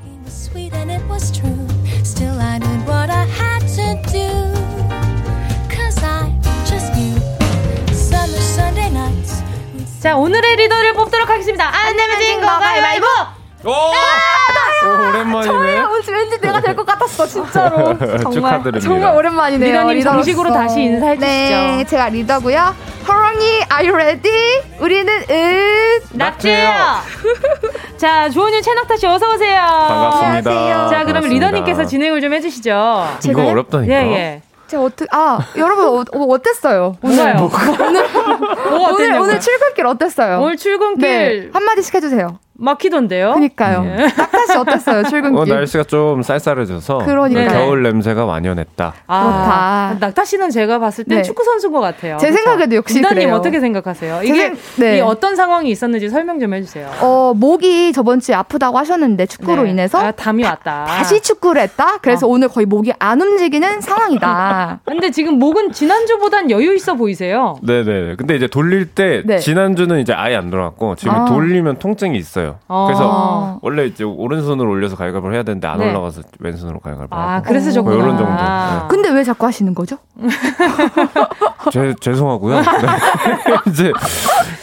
자, 오늘의 리더를 뽑도록 하겠습니다. 안 내면 진거 가위바위보! 오! 아, 오, 오랜만이네. 정말 왠지 내가 될 것 같았어, 진짜로. 정말, 축하드립니다. 정말 오랜만이네요. 리더님 리더로서. 정식으로 다시 인사해 주시죠. 네, 제가 리더고요. 허랑이, are you ready? 우리는 은 낙지예요. 자, 조은유 채낙타 씨 어서 오세요. 반갑습니다. 안녕하세요. 자, 그럼 리더님께서 진행을 좀 해주시죠. 이거 어렵다니까. 예, 예. 제가 어떻게 아 여러분 어, 어, 땠어요 오늘 오늘 오늘, 오늘 출근길 어땠어요? 오늘 출근길 네, 한 마디씩 해주세요. 막히던데요. 그니까요. 네. 낙타 씨 어땠어요, 출근길? 어, 날씨가 좀 쌀쌀해져서 그러니까 겨울 냄새가 완연했다. 아, 그렇다. 낙타 씨는 제가 봤을 때 네. 축구 선수인 것 같아요. 제 그렇죠? 생각에도 역시 그래요. 어떻게 생각하세요? 이게 네. 이 어떤 상황이 있었는지 설명 좀 해주세요. 어, 목이 저번 주에 아프다고 하셨는데 축구로 네. 인해서 아, 담이 왔다. 다, 시 축구를 했다. 그래서 어. 오늘 거의 목이 안 움직이는 상황이다. 근데 지금 목은 지난주보단 여유 있어 보이세요. 네네. 근데 이제 돌릴 때 네. 지난주는 이제 아예 안 돌아갔고 지금 아. 돌리면 통증이 있어요. 아. 그래서 원래 이제 오른손으로 올려서 가위바위보를 해야 되는데 안 네. 올라가서 왼손으로 가위바위보. 아 그래서 저거 뭐 이런 정도. 네. 근데 왜 자꾸 하시는 거죠? 제, 죄송하고요. 네. 이제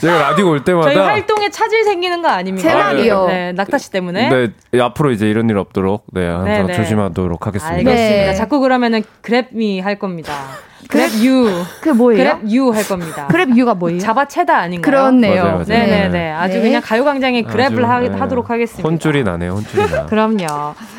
제가 라디오 올 때마다 저희 활동에 차질 생기는 거 아닙니까? 제 말이요. 네, 낙타 씨 때문에. 네, 앞으로 이제 이런 일 없도록 네 항상 네, 네. 조심하도록 하겠습니다. 알겠습니다. 자꾸 그러면은 Grab me 할 겁니다. Grab you. 그 뭐예요? Grab you 할 겁니다. Grab you가 뭐예요? 잡아채다 아닌가요? 그렇네요. 네네네. 네. 아주 네. 그냥 가요광장에 grab을 하, 네. 하도록 하겠습니다. 혼줄이 나네요, 혼줄이 나. 그럼요.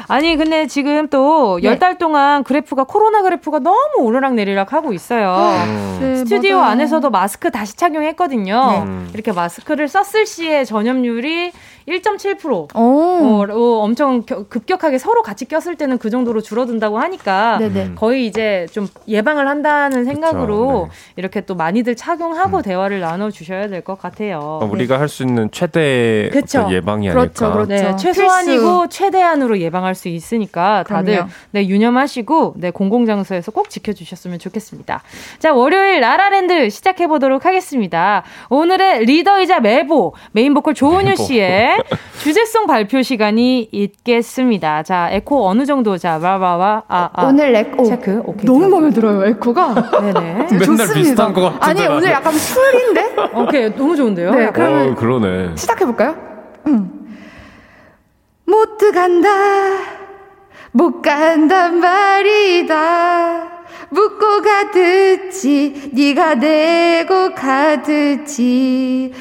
아니, 근데 지금 또 열달 네. 동안 그래프가, 코로나 그래프가 너무 오르락 내리락 하고 있어요. 음. 네, 스튜디오 맞아요. 안에서도 마스크 다시 착용했거든요. 음. 이렇게 마스크를 썼을 시에 전염률이 1.7% 어, 어, 엄청 급격하게 서로 같이 꼈을 때는 그 정도로 줄어든다고 하니까 네네. 거의 이제 좀 예방을 한다는 생각으로 네. 이렇게 또 많이들 착용하고 음. 대화를 나눠 주셔야 될 것 같아요. 어, 우리가 할수 있는 최대 예방이 그렇죠, 아닐까. 그렇죠. 네, 최소한이고 필수. 최대한으로 예방할 수 있으니까 다들 그럼요. 네, 유념하시고 네, 공공장소에서 꼭 지켜주셨으면 좋겠습니다. 자, 월요일 라라랜드 시작해 보도록 하겠습니다. 오늘의 리더이자 메보 메인 보컬 조은유 씨의 주제송 발표 시간이 있겠습니다. 자, 에코 어느 정도 자, 와와와 아, 아. 오늘 에코 체크. 오케이. 너무 마음에 들어요, 에코가. 네네. 맨날 비슷한 것 같은데. 아니, 오늘 약간 술인데? 오케이, 너무 좋은데요? 네, 그러면 어, 그러네. 시작해 볼까요? 응. 못 간다. 못 간단 말이다. 묻고 가듯이 네가 내고 가듯이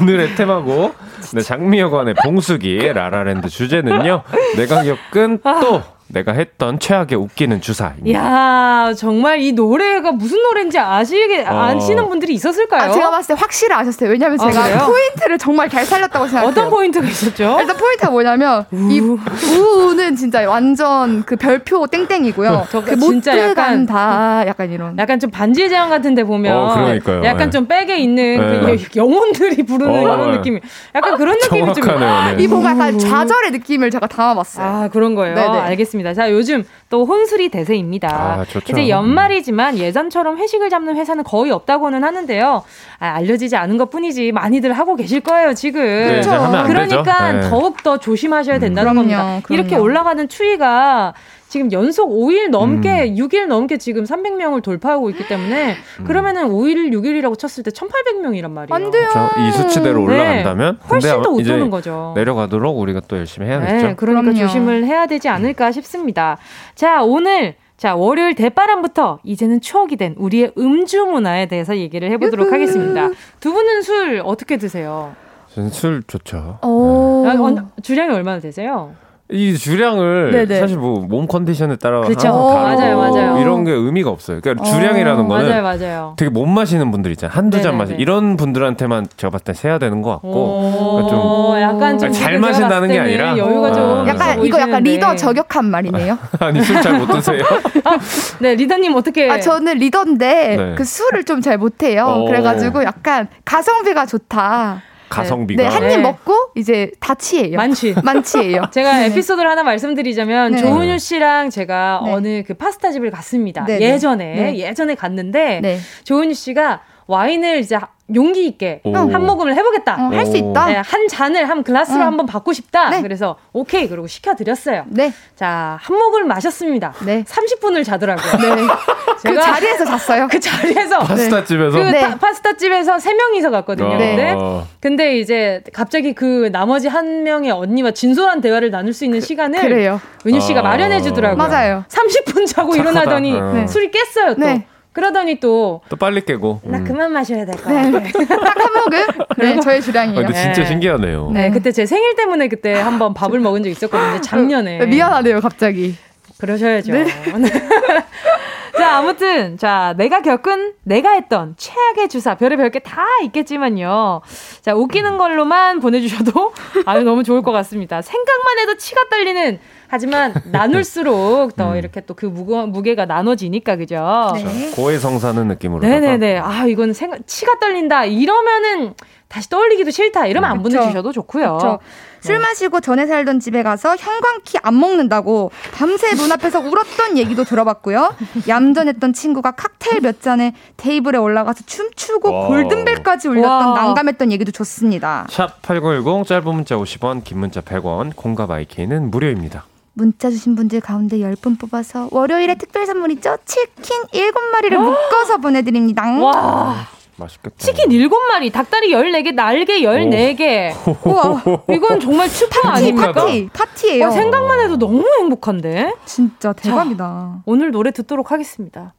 오늘의 테마고 네, 장미여관의 봉숙이 라라랜드 주제는요. 내가 겪은 또 내가 했던 최악의 웃기는 주사입니다. 야 정말 이 노래가 무슨 노래인지 아시게 어. 아시는 분들이 있었을까요? 아, 제가 봤을 때 확실히 아셨어요. 왜냐면 아, 제가 아, 포인트를 정말 잘 살렸다고 생각해요. 어떤 포인트가 있었죠? 일단 포인트가 뭐냐면 우. 이 우는 진짜 완전 그 별표 땡땡이고요. 그 진짜 약간 다 약간 이런. 약간 좀 반지의 제왕 같은데 보면 어, 약간 네. 좀 백에 있는 네. 그 영혼들이 부르는 어, 그런 느낌이 약간 그런 느낌이 좀. 네. 이 뭔가 약간 좌절의 느낌을 제가 담아봤어요. 아 그런 거예요. 네네. 알겠습니다. 알겠습니다. 자, 요즘 또 혼술이 대세입니다. 아, 이제 연말이지만 예전처럼 회식을 잡는 회사는 거의 없다고는 하는데요. 아, 알려지지 않은 것 뿐이지 많이들 하고 계실 거예요, 지금. 네, 그러니까 네. 더욱 더 조심하셔야 된다는 음. 겁니다. 그럼요. 이렇게 올라가는 추위가 지금 연속 5일 넘게 음. 6일 넘게 지금 300명을 돌파하고 있기 때문에 음. 그러면은 5일 6일이라고 쳤을 때 1,800명이란 말이에요. 안 돼요. 그렇죠. 이 수치대로 네. 올라간다면 네. 훨씬 더 못하는 거죠. 내려가도록 우리가 또 열심히 해야겠죠. 네, 그러니까 그럼요. 조심을 해야 되지 않을까 싶습니다. 자, 오늘 자, 월요일 대바람부터 이제는 추억이 된 우리의 음주 문화에 대해서 얘기를 해보도록 하겠습니다. 두 분은 술 어떻게 드세요? 저는 술 좋죠. 오. 네. 주량이 얼마나 되세요? 이 주량을 네네. 사실 뭐 몸 컨디션에 따라 그렇죠. 맞아요, 맞아요. 이런 게 의미가 없어요. 그러니까 주량이라는 어, 거는 맞아요, 맞아요. 되게 못 마시는 분들 있잖아요. 한두 잔 마시. 이런 분들한테만 제가 봤을 때 세야 되는 것 같고 그러니까 좀 약간 좀 잘 마신다는 게 아니라 여유가 좀 아, 약간 이거 약간 리더 저격한 말이네요. 아니 술 잘 못 드세요? 아, 네 리더님 어떻게? 아 저는 리더인데 네. 그 술을 좀 잘 못해요. 어. 그래가지고 약간 가성비가 좋다. 가성비가. 네, 한입 네. 먹고 이제 다 취해요. 만취. 만취예요. 제가 네. 에피소드를 하나 말씀드리자면 네. 조은유 씨랑 제가 네. 어느 그 파스타 집을 갔습니다. 네, 예전에 예전에 갔는데 조은유 씨가 와인을 이제 용기 있게 오. 한 모금을 해보겠다. 어, 할수 있다. 네, 한 잔을 한 글라스로 응. 한번 받고 싶다. 네. 그래서 오케이 그리고 시켜드렸어요. 네. 자, 한 모금을 마셨습니다. 네. 30분을 자더라고요. 네. 그 자리에서 잤어요. 그 자리에서 파스타 집에서 그 네. 파스타 집에서 세 명이서 갔거든요. 네. 근데, 근데 이제 갑자기 그 나머지 한 명의 언니와 진솔한 대화를 나눌 수 있는 시간을 그래요. 은유 씨가 아. 마련해 주더라고요. 맞아요. 30분 자고 착하다. 일어나더니 네. 술이 깼어요 또. 네. 그러더니 또. 또 빨리 깨고. 나 음. 그만 마셔야 될 거야. 네. 딱한 모금? 네, 저의 주량이에요. 아, 근데 진짜 네. 신기하네요. 네, 그때 제 생일 때문에 그때 한번 밥을 먹은 적 있었거든요. 작년에. 미안하네요, 갑자기. 그러셔야죠. 네. 자, 아무튼, 자, 내가 겪은, 내가 했던 최악의 주사, 별의별 게 다 있겠지만요. 자, 웃기는 걸로만 보내주셔도 아유, 너무 좋을 것 같습니다. 생각만 해도 치가 떨리는 하지만 나눌수록 더 음. 이렇게 또 그 무게가 나눠지니까 그죠? 네. 고해성사는 느낌으로. 네네네. 아 이건 생각 치가 떨린다 이러면은 다시 떠올리기도 싫다 이러면 안 보내주셔도 좋고요. 그쵸. 술 네. 마시고 전에 살던 집에 가서 형광키 안 먹는다고 밤새 문 앞에서 울었던 얘기도 들어봤고요. 얌전했던 친구가 칵테일 몇 잔에 테이블에 올라가서 춤추고 와. 골든벨까지 울렸던 와. 난감했던 얘기도 좋습니다. 샵8910 짧은 문자 50원 긴 문자 100원 콩과 마이케이는 무료입니다. 문자 주신 분들 가운데 10분 뽑아서 월요일에 특별 선물이죠. 치킨 7마리를 묶어서 보내드립니다. 와. 맛있겠다. 치킨 7마리, 닭다리 14개, 날개 14개. 우와, 이건 정말 슈퍼 아닙니까? 파티, 파티예요. 어, 생각만 해도 너무 행복한데? 진짜 대박이다. 자, 오늘 노래 듣도록 하겠습니다.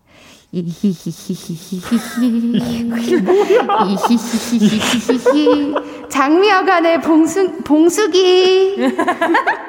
장미여관의 봉수, 봉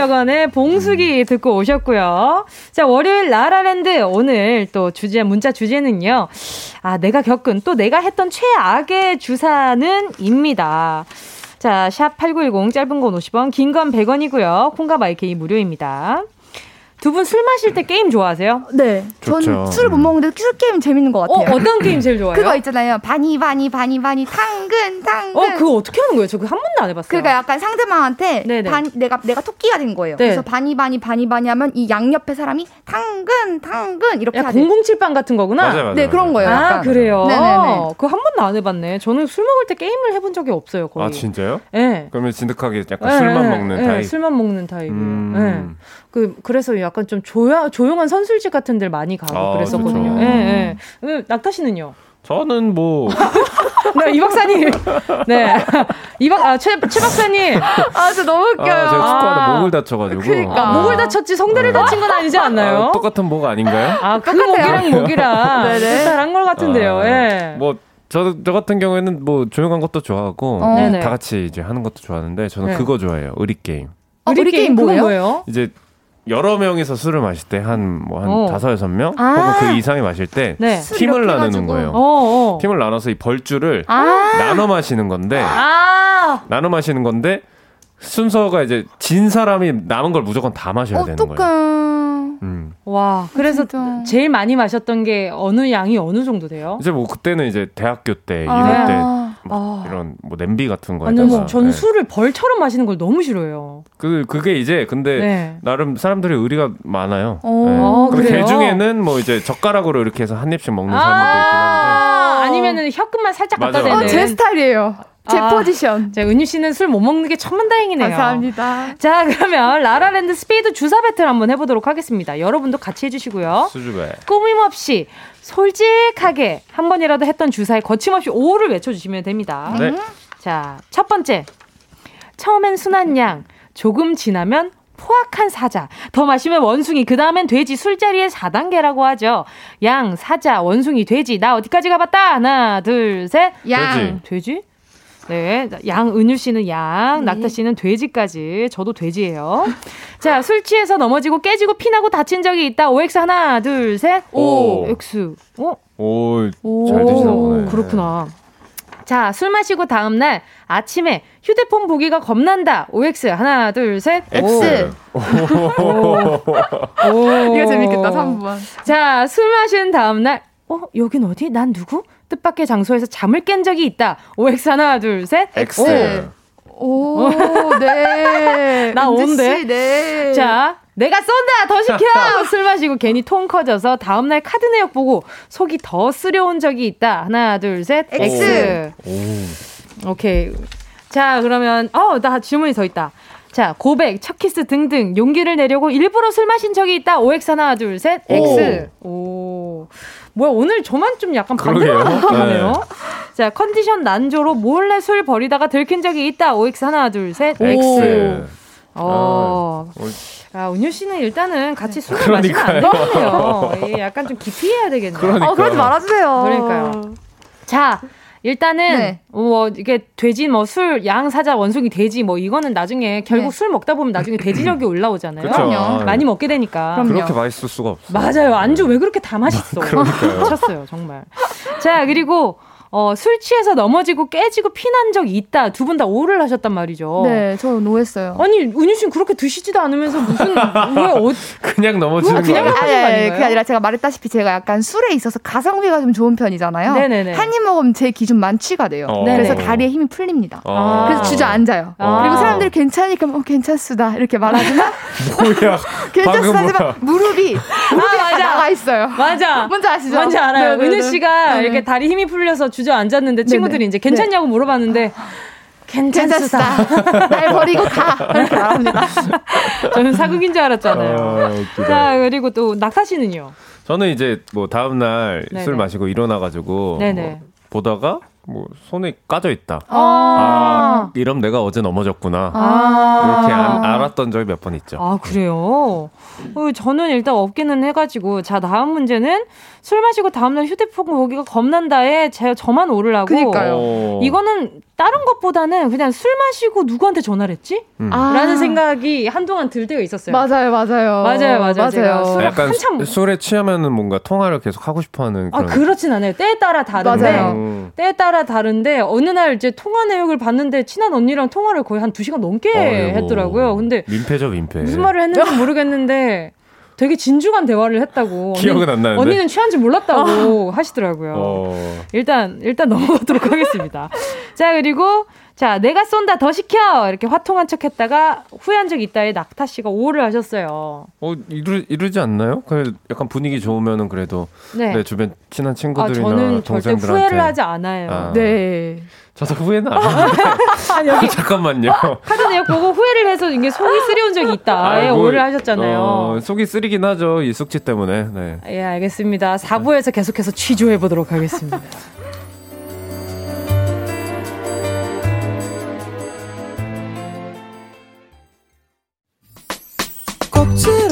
여관의 봉숙이 듣고 오셨고요. 자, 월요일 라라랜드 오늘 또 주제, 문자 주제는요. 아, 내가 겪은 또 내가 했던 최악의 주사는 입니다. 자, 샵 8910 짧은 건 50원, 긴 건 100원이고요. 콩과 마이케이 무료입니다. 두 분 술 마실 때 게임 좋아하세요? 네. 전 술 못 먹는데 술 게임 재밌는 것 같아요. 어, 어떤 게임 제일 좋아해요? 그거 있잖아요. bunny bunny bunny bunny 당근 당근. 어, 그거 어떻게 하는 거예요? 저 그거 한 번도 안 해봤어요. 그러니까 약간 상대방한테 반, 내가 내가 토끼가 된 거예요. 네. 그래서 bunny bunny bunny bunny 하면 이 양 옆에 사람이 당근 당근 이렇게 하죠. 007빵 같은 거구나. 맞아요, 맞아요, 네, 그런 거예요. 아, 약간. 그래요. 네네네. 그거 한 번도 안 해봤네. 저는 술 먹을 때 게임을 해본 적이 없어요. 거의. 아 진짜요? 네. 그러면 진득하게 약간 네, 술만 네, 먹는 네, 타입. 술만 먹는 타입이에요. 음. 네. 그 그래서 약간 좀 조용 조용한 선술집 같은 데를 많이 가고 아, 그랬었거든요. 그렇죠. 예, 예. 음, 낙타 씨는요? 저는 뭐. 네, 이 박사님. 네. 이 박, 아, 최, 최 박사님. 아, 저 너무 웃겨요. 아, 제가 축구하다 아, 목을 다쳐가지고. 그러니까. 아, 목을 다쳤지, 성대를 다친 건 아니지 않나요? 아, 똑같은 목 아닌가요? 아, 그 목이랑 목이랑. 네네. 비슷한 걸 같은데요, 아, 예. 뭐, 저, 저 같은 경우에는 뭐 조용한 것도 좋아하고 어. 다 같이 이제 하는 것도 좋아하는데 저는 네. 그거 좋아해요. 의리 게임. 아, 의리 게임 뭐예요? 이제 여러 명이서 술을 마실 때 한 뭐한 뭐 어. 다섯 여섯 명 아~ 혹은 그 이상이 마실 때 네. 팀을 나누는 거예요. 어어. 어. 팀을 나눠서 이 벌주를 아~ 나눠 마시는 건데 아~ 나눠 마시는 건데 순서가 이제 진 사람이 남은 걸 무조건 다 마셔야 되는 거예요. 음. 와, 그래서 진짜. 제일 많이 마셨던 게 어느 양이 어느 정도 돼요? 이제 뭐 그때는 이제 대학교 때 아. 이럴 때 아. 이런 뭐 냄비 같은 거에다가 아니, 전 네. 술을 벌처럼 마시는 걸 너무 싫어해요. 그 그게 이제 근데 네. 나름 사람들이 의리가 많아요. 어, 네. 아, 그래요? 개 중에는 뭐 이제 젓가락으로 이렇게 해서 한 입씩 먹는 사람들도 있긴 한데 아니면은 혀끝만 살짝 갖다 대는. 어, 제 스타일이에요. 제 아, 포지션. 자, 은유 씨는 술 못 먹는 게 천만다행이네요. 감사합니다. 자, 그러면 라라랜드 스피드 주사 배틀 한번 해보도록 하겠습니다. 여러분도 같이 해주시고요. 수줍해. 꾸밈없이 솔직하게 한 번이라도 했던 주사에 거침없이 O를 외쳐주시면 됩니다. 네. 자, 첫 번째. 처음엔 순한 양, 조금 지나면 포악한 사자, 더 마시면 원숭이, 그 다음엔 돼지, 술자리의 4단계라고 하죠. 양, 사자, 원숭이, 돼지, 나 어디까지 가봤다? 하나, 둘, 셋. 양. 돼지? 네. 양은유 씨는 양, 네. 낙타 씨는 돼지까지. 저도 돼지예요. 자, 술 취해서 넘어지고 깨지고 피나고 다친 적이 있다. OX 하나, 둘, 셋. 오. X. 어? 오, 잘 드시나 보네. 그렇구나. 자, 술 마시고 다음 날 아침에 휴대폰 보기가 겁난다. OX. 하나, 둘, 셋. X. 오. 오. 오. 이거 재밌겠다. 3번. 자, 술 마신 다음 날 어, 여긴 어디? 난 누구? 뜻밖의 장소에서 잠을 깬 적이 있다. OX 하나, 둘, 셋. X. 오, 오 네. 나 온데. 네. 자, 내가 쏜다! 더 시켜! 술 마시고 괜히 통 커져서 다음날 카드 내역 보고 속이 더 쓰려온 적이 있다. 하나, 둘, 셋. X. 오. 오케이. 자, 그러면, 어, 나 질문이 더 있다. 자, 고백, 첫 키스 등등 용기를 내려고 일부러 술 마신 적이 있다. OX 하나, 둘, 셋. X. 오. 오. 뭐야, 오늘 저만 좀 약간 반대로 하네요. 네. 자, 컨디션 난조로 몰래 술 버리다가 들킨 적이 있다. OX 하나, 둘, 셋. X. 어. 아, 아, 은유 씨는 일단은 같이 술을 마시면 안 되겠네요. 약간 좀 기피 해야 되겠네요. 그러니까. 어, 그러지 말아주세요. 그러니까요. 자, 일단은 네. 뭐 이게 돼지 뭐 술 양 사자 원숭이 돼지 뭐 이거는 나중에 결국 네. 술 먹다 보면 나중에 돼지력이 올라오잖아요. 그럼요. 많이 먹게 되니까. 그럼요. 그렇게 맛있을 수가 없어. 맞아요. 안주 왜 그렇게 다 맛있어? 미쳤어요, 정말. 자, 그리고 어, 술 취해서 넘어지고 깨지고 피난 적이 있다. 두 분 다 오를 하셨단 말이죠. 네, 저 노했어요. 아니, 은유 씨는 그렇게 드시지도 않으면서 무슨 왜 어, 그냥 넘어지는 그냥 거 아니, 아니, 그게 아니라 제가 말했다시피 제가 약간 술에 있어서 가성비가 좀 좋은 편이잖아요. 네네네. 한 입 먹으면 제 기준 만취가 돼요. 어. 그래서 다리에 힘이 풀립니다. 아. 그래서 주저앉아요. 아. 그리고 사람들이 괜찮으니까 어, 괜찮수다 이렇게 말하지만 뭐야? 괜찮수다 하지만 무릎이 무릎이 아, 맞아. 나가 있어요. 맞아. 뭔지 아시죠? 뭔지 알아요. 네네네. 은유 씨가 네. 이렇게 다리 힘이 풀려서 주 저앉았는데 친구들이 네네. 이제 괜찮냐고 네. 물어봤는데 괜찮습니다. 날 버리고 가. 이렇게 말합니다. 저는 사극인 줄 알았잖아요. 아, 자, 그리고 또 낙타 씨는요? 저는 이제 뭐 다음 날 술 마시고 일어나 가지고 뭐 보다가 뭐 손에 까져 있다. 아, 아 이럼 내가 어제 넘어졌구나. 아~ 이렇게 안, 알았던 적이 몇 번 있죠. 아 그래요? 어, 저는 일단 없기는 해가지고 자 다음 문제는 술 마시고 다음날 휴대폰 보기가 겁난다에 제 저만 오르라고. 그니까요. 이거는 다른 것보다는 그냥 술 마시고 누구한테 전화를 했지? 음. 아. 라는 생각이 한동안 들 때가 있었어요. 맞아요, 맞아요. 맞아요, 맞아요. 맞아요. 약간 한참... 술에 취하면은 뭔가 통화를 계속 하고 싶어 하는 아, 그런. 아, 그렇진 않아요. 때에 따라 다른데. 맞아요. 음. 때에 따라 다른데 어느 날 이제 통화 내역을 봤는데 친한 언니랑 통화를 거의 한 2시간 넘게 어이구. 했더라고요. 근데 민폐죠, 민폐. 무슨 말을 했는지 모르겠는데 되게 진중한 대화를 했다고. 기억은 안 나는데. 언니는 취한지 몰랐다고 하시더라고요. 어... 일단 일단 넘어가도록 하겠습니다. 자 그리고 자 내가 쏜다 더 시켜 이렇게 화통한 척했다가 후회한 적 있다에 낙타 씨가 오를 하셨어요. 어 이루 이루지 않나요? 그 약간 분위기 좋으면은 그래도 네. 내 주변 친한 친구들이나 아, 저는 동생들한테 후회를 하지 않아요. 아. 네. 저도 후회는 안 하는데. 아니, 여기 잠깐만요. 카드 내역 보고 후회를 해서 이게 속이 쓰려온 적이 있다. 아예 오를 하셨잖아요. 어, 속이 쓰리긴 하죠. 이 숙취 때문에. 네. 예, 알겠습니다. 4부에서 계속해서 취조해 보도록 하겠습니다.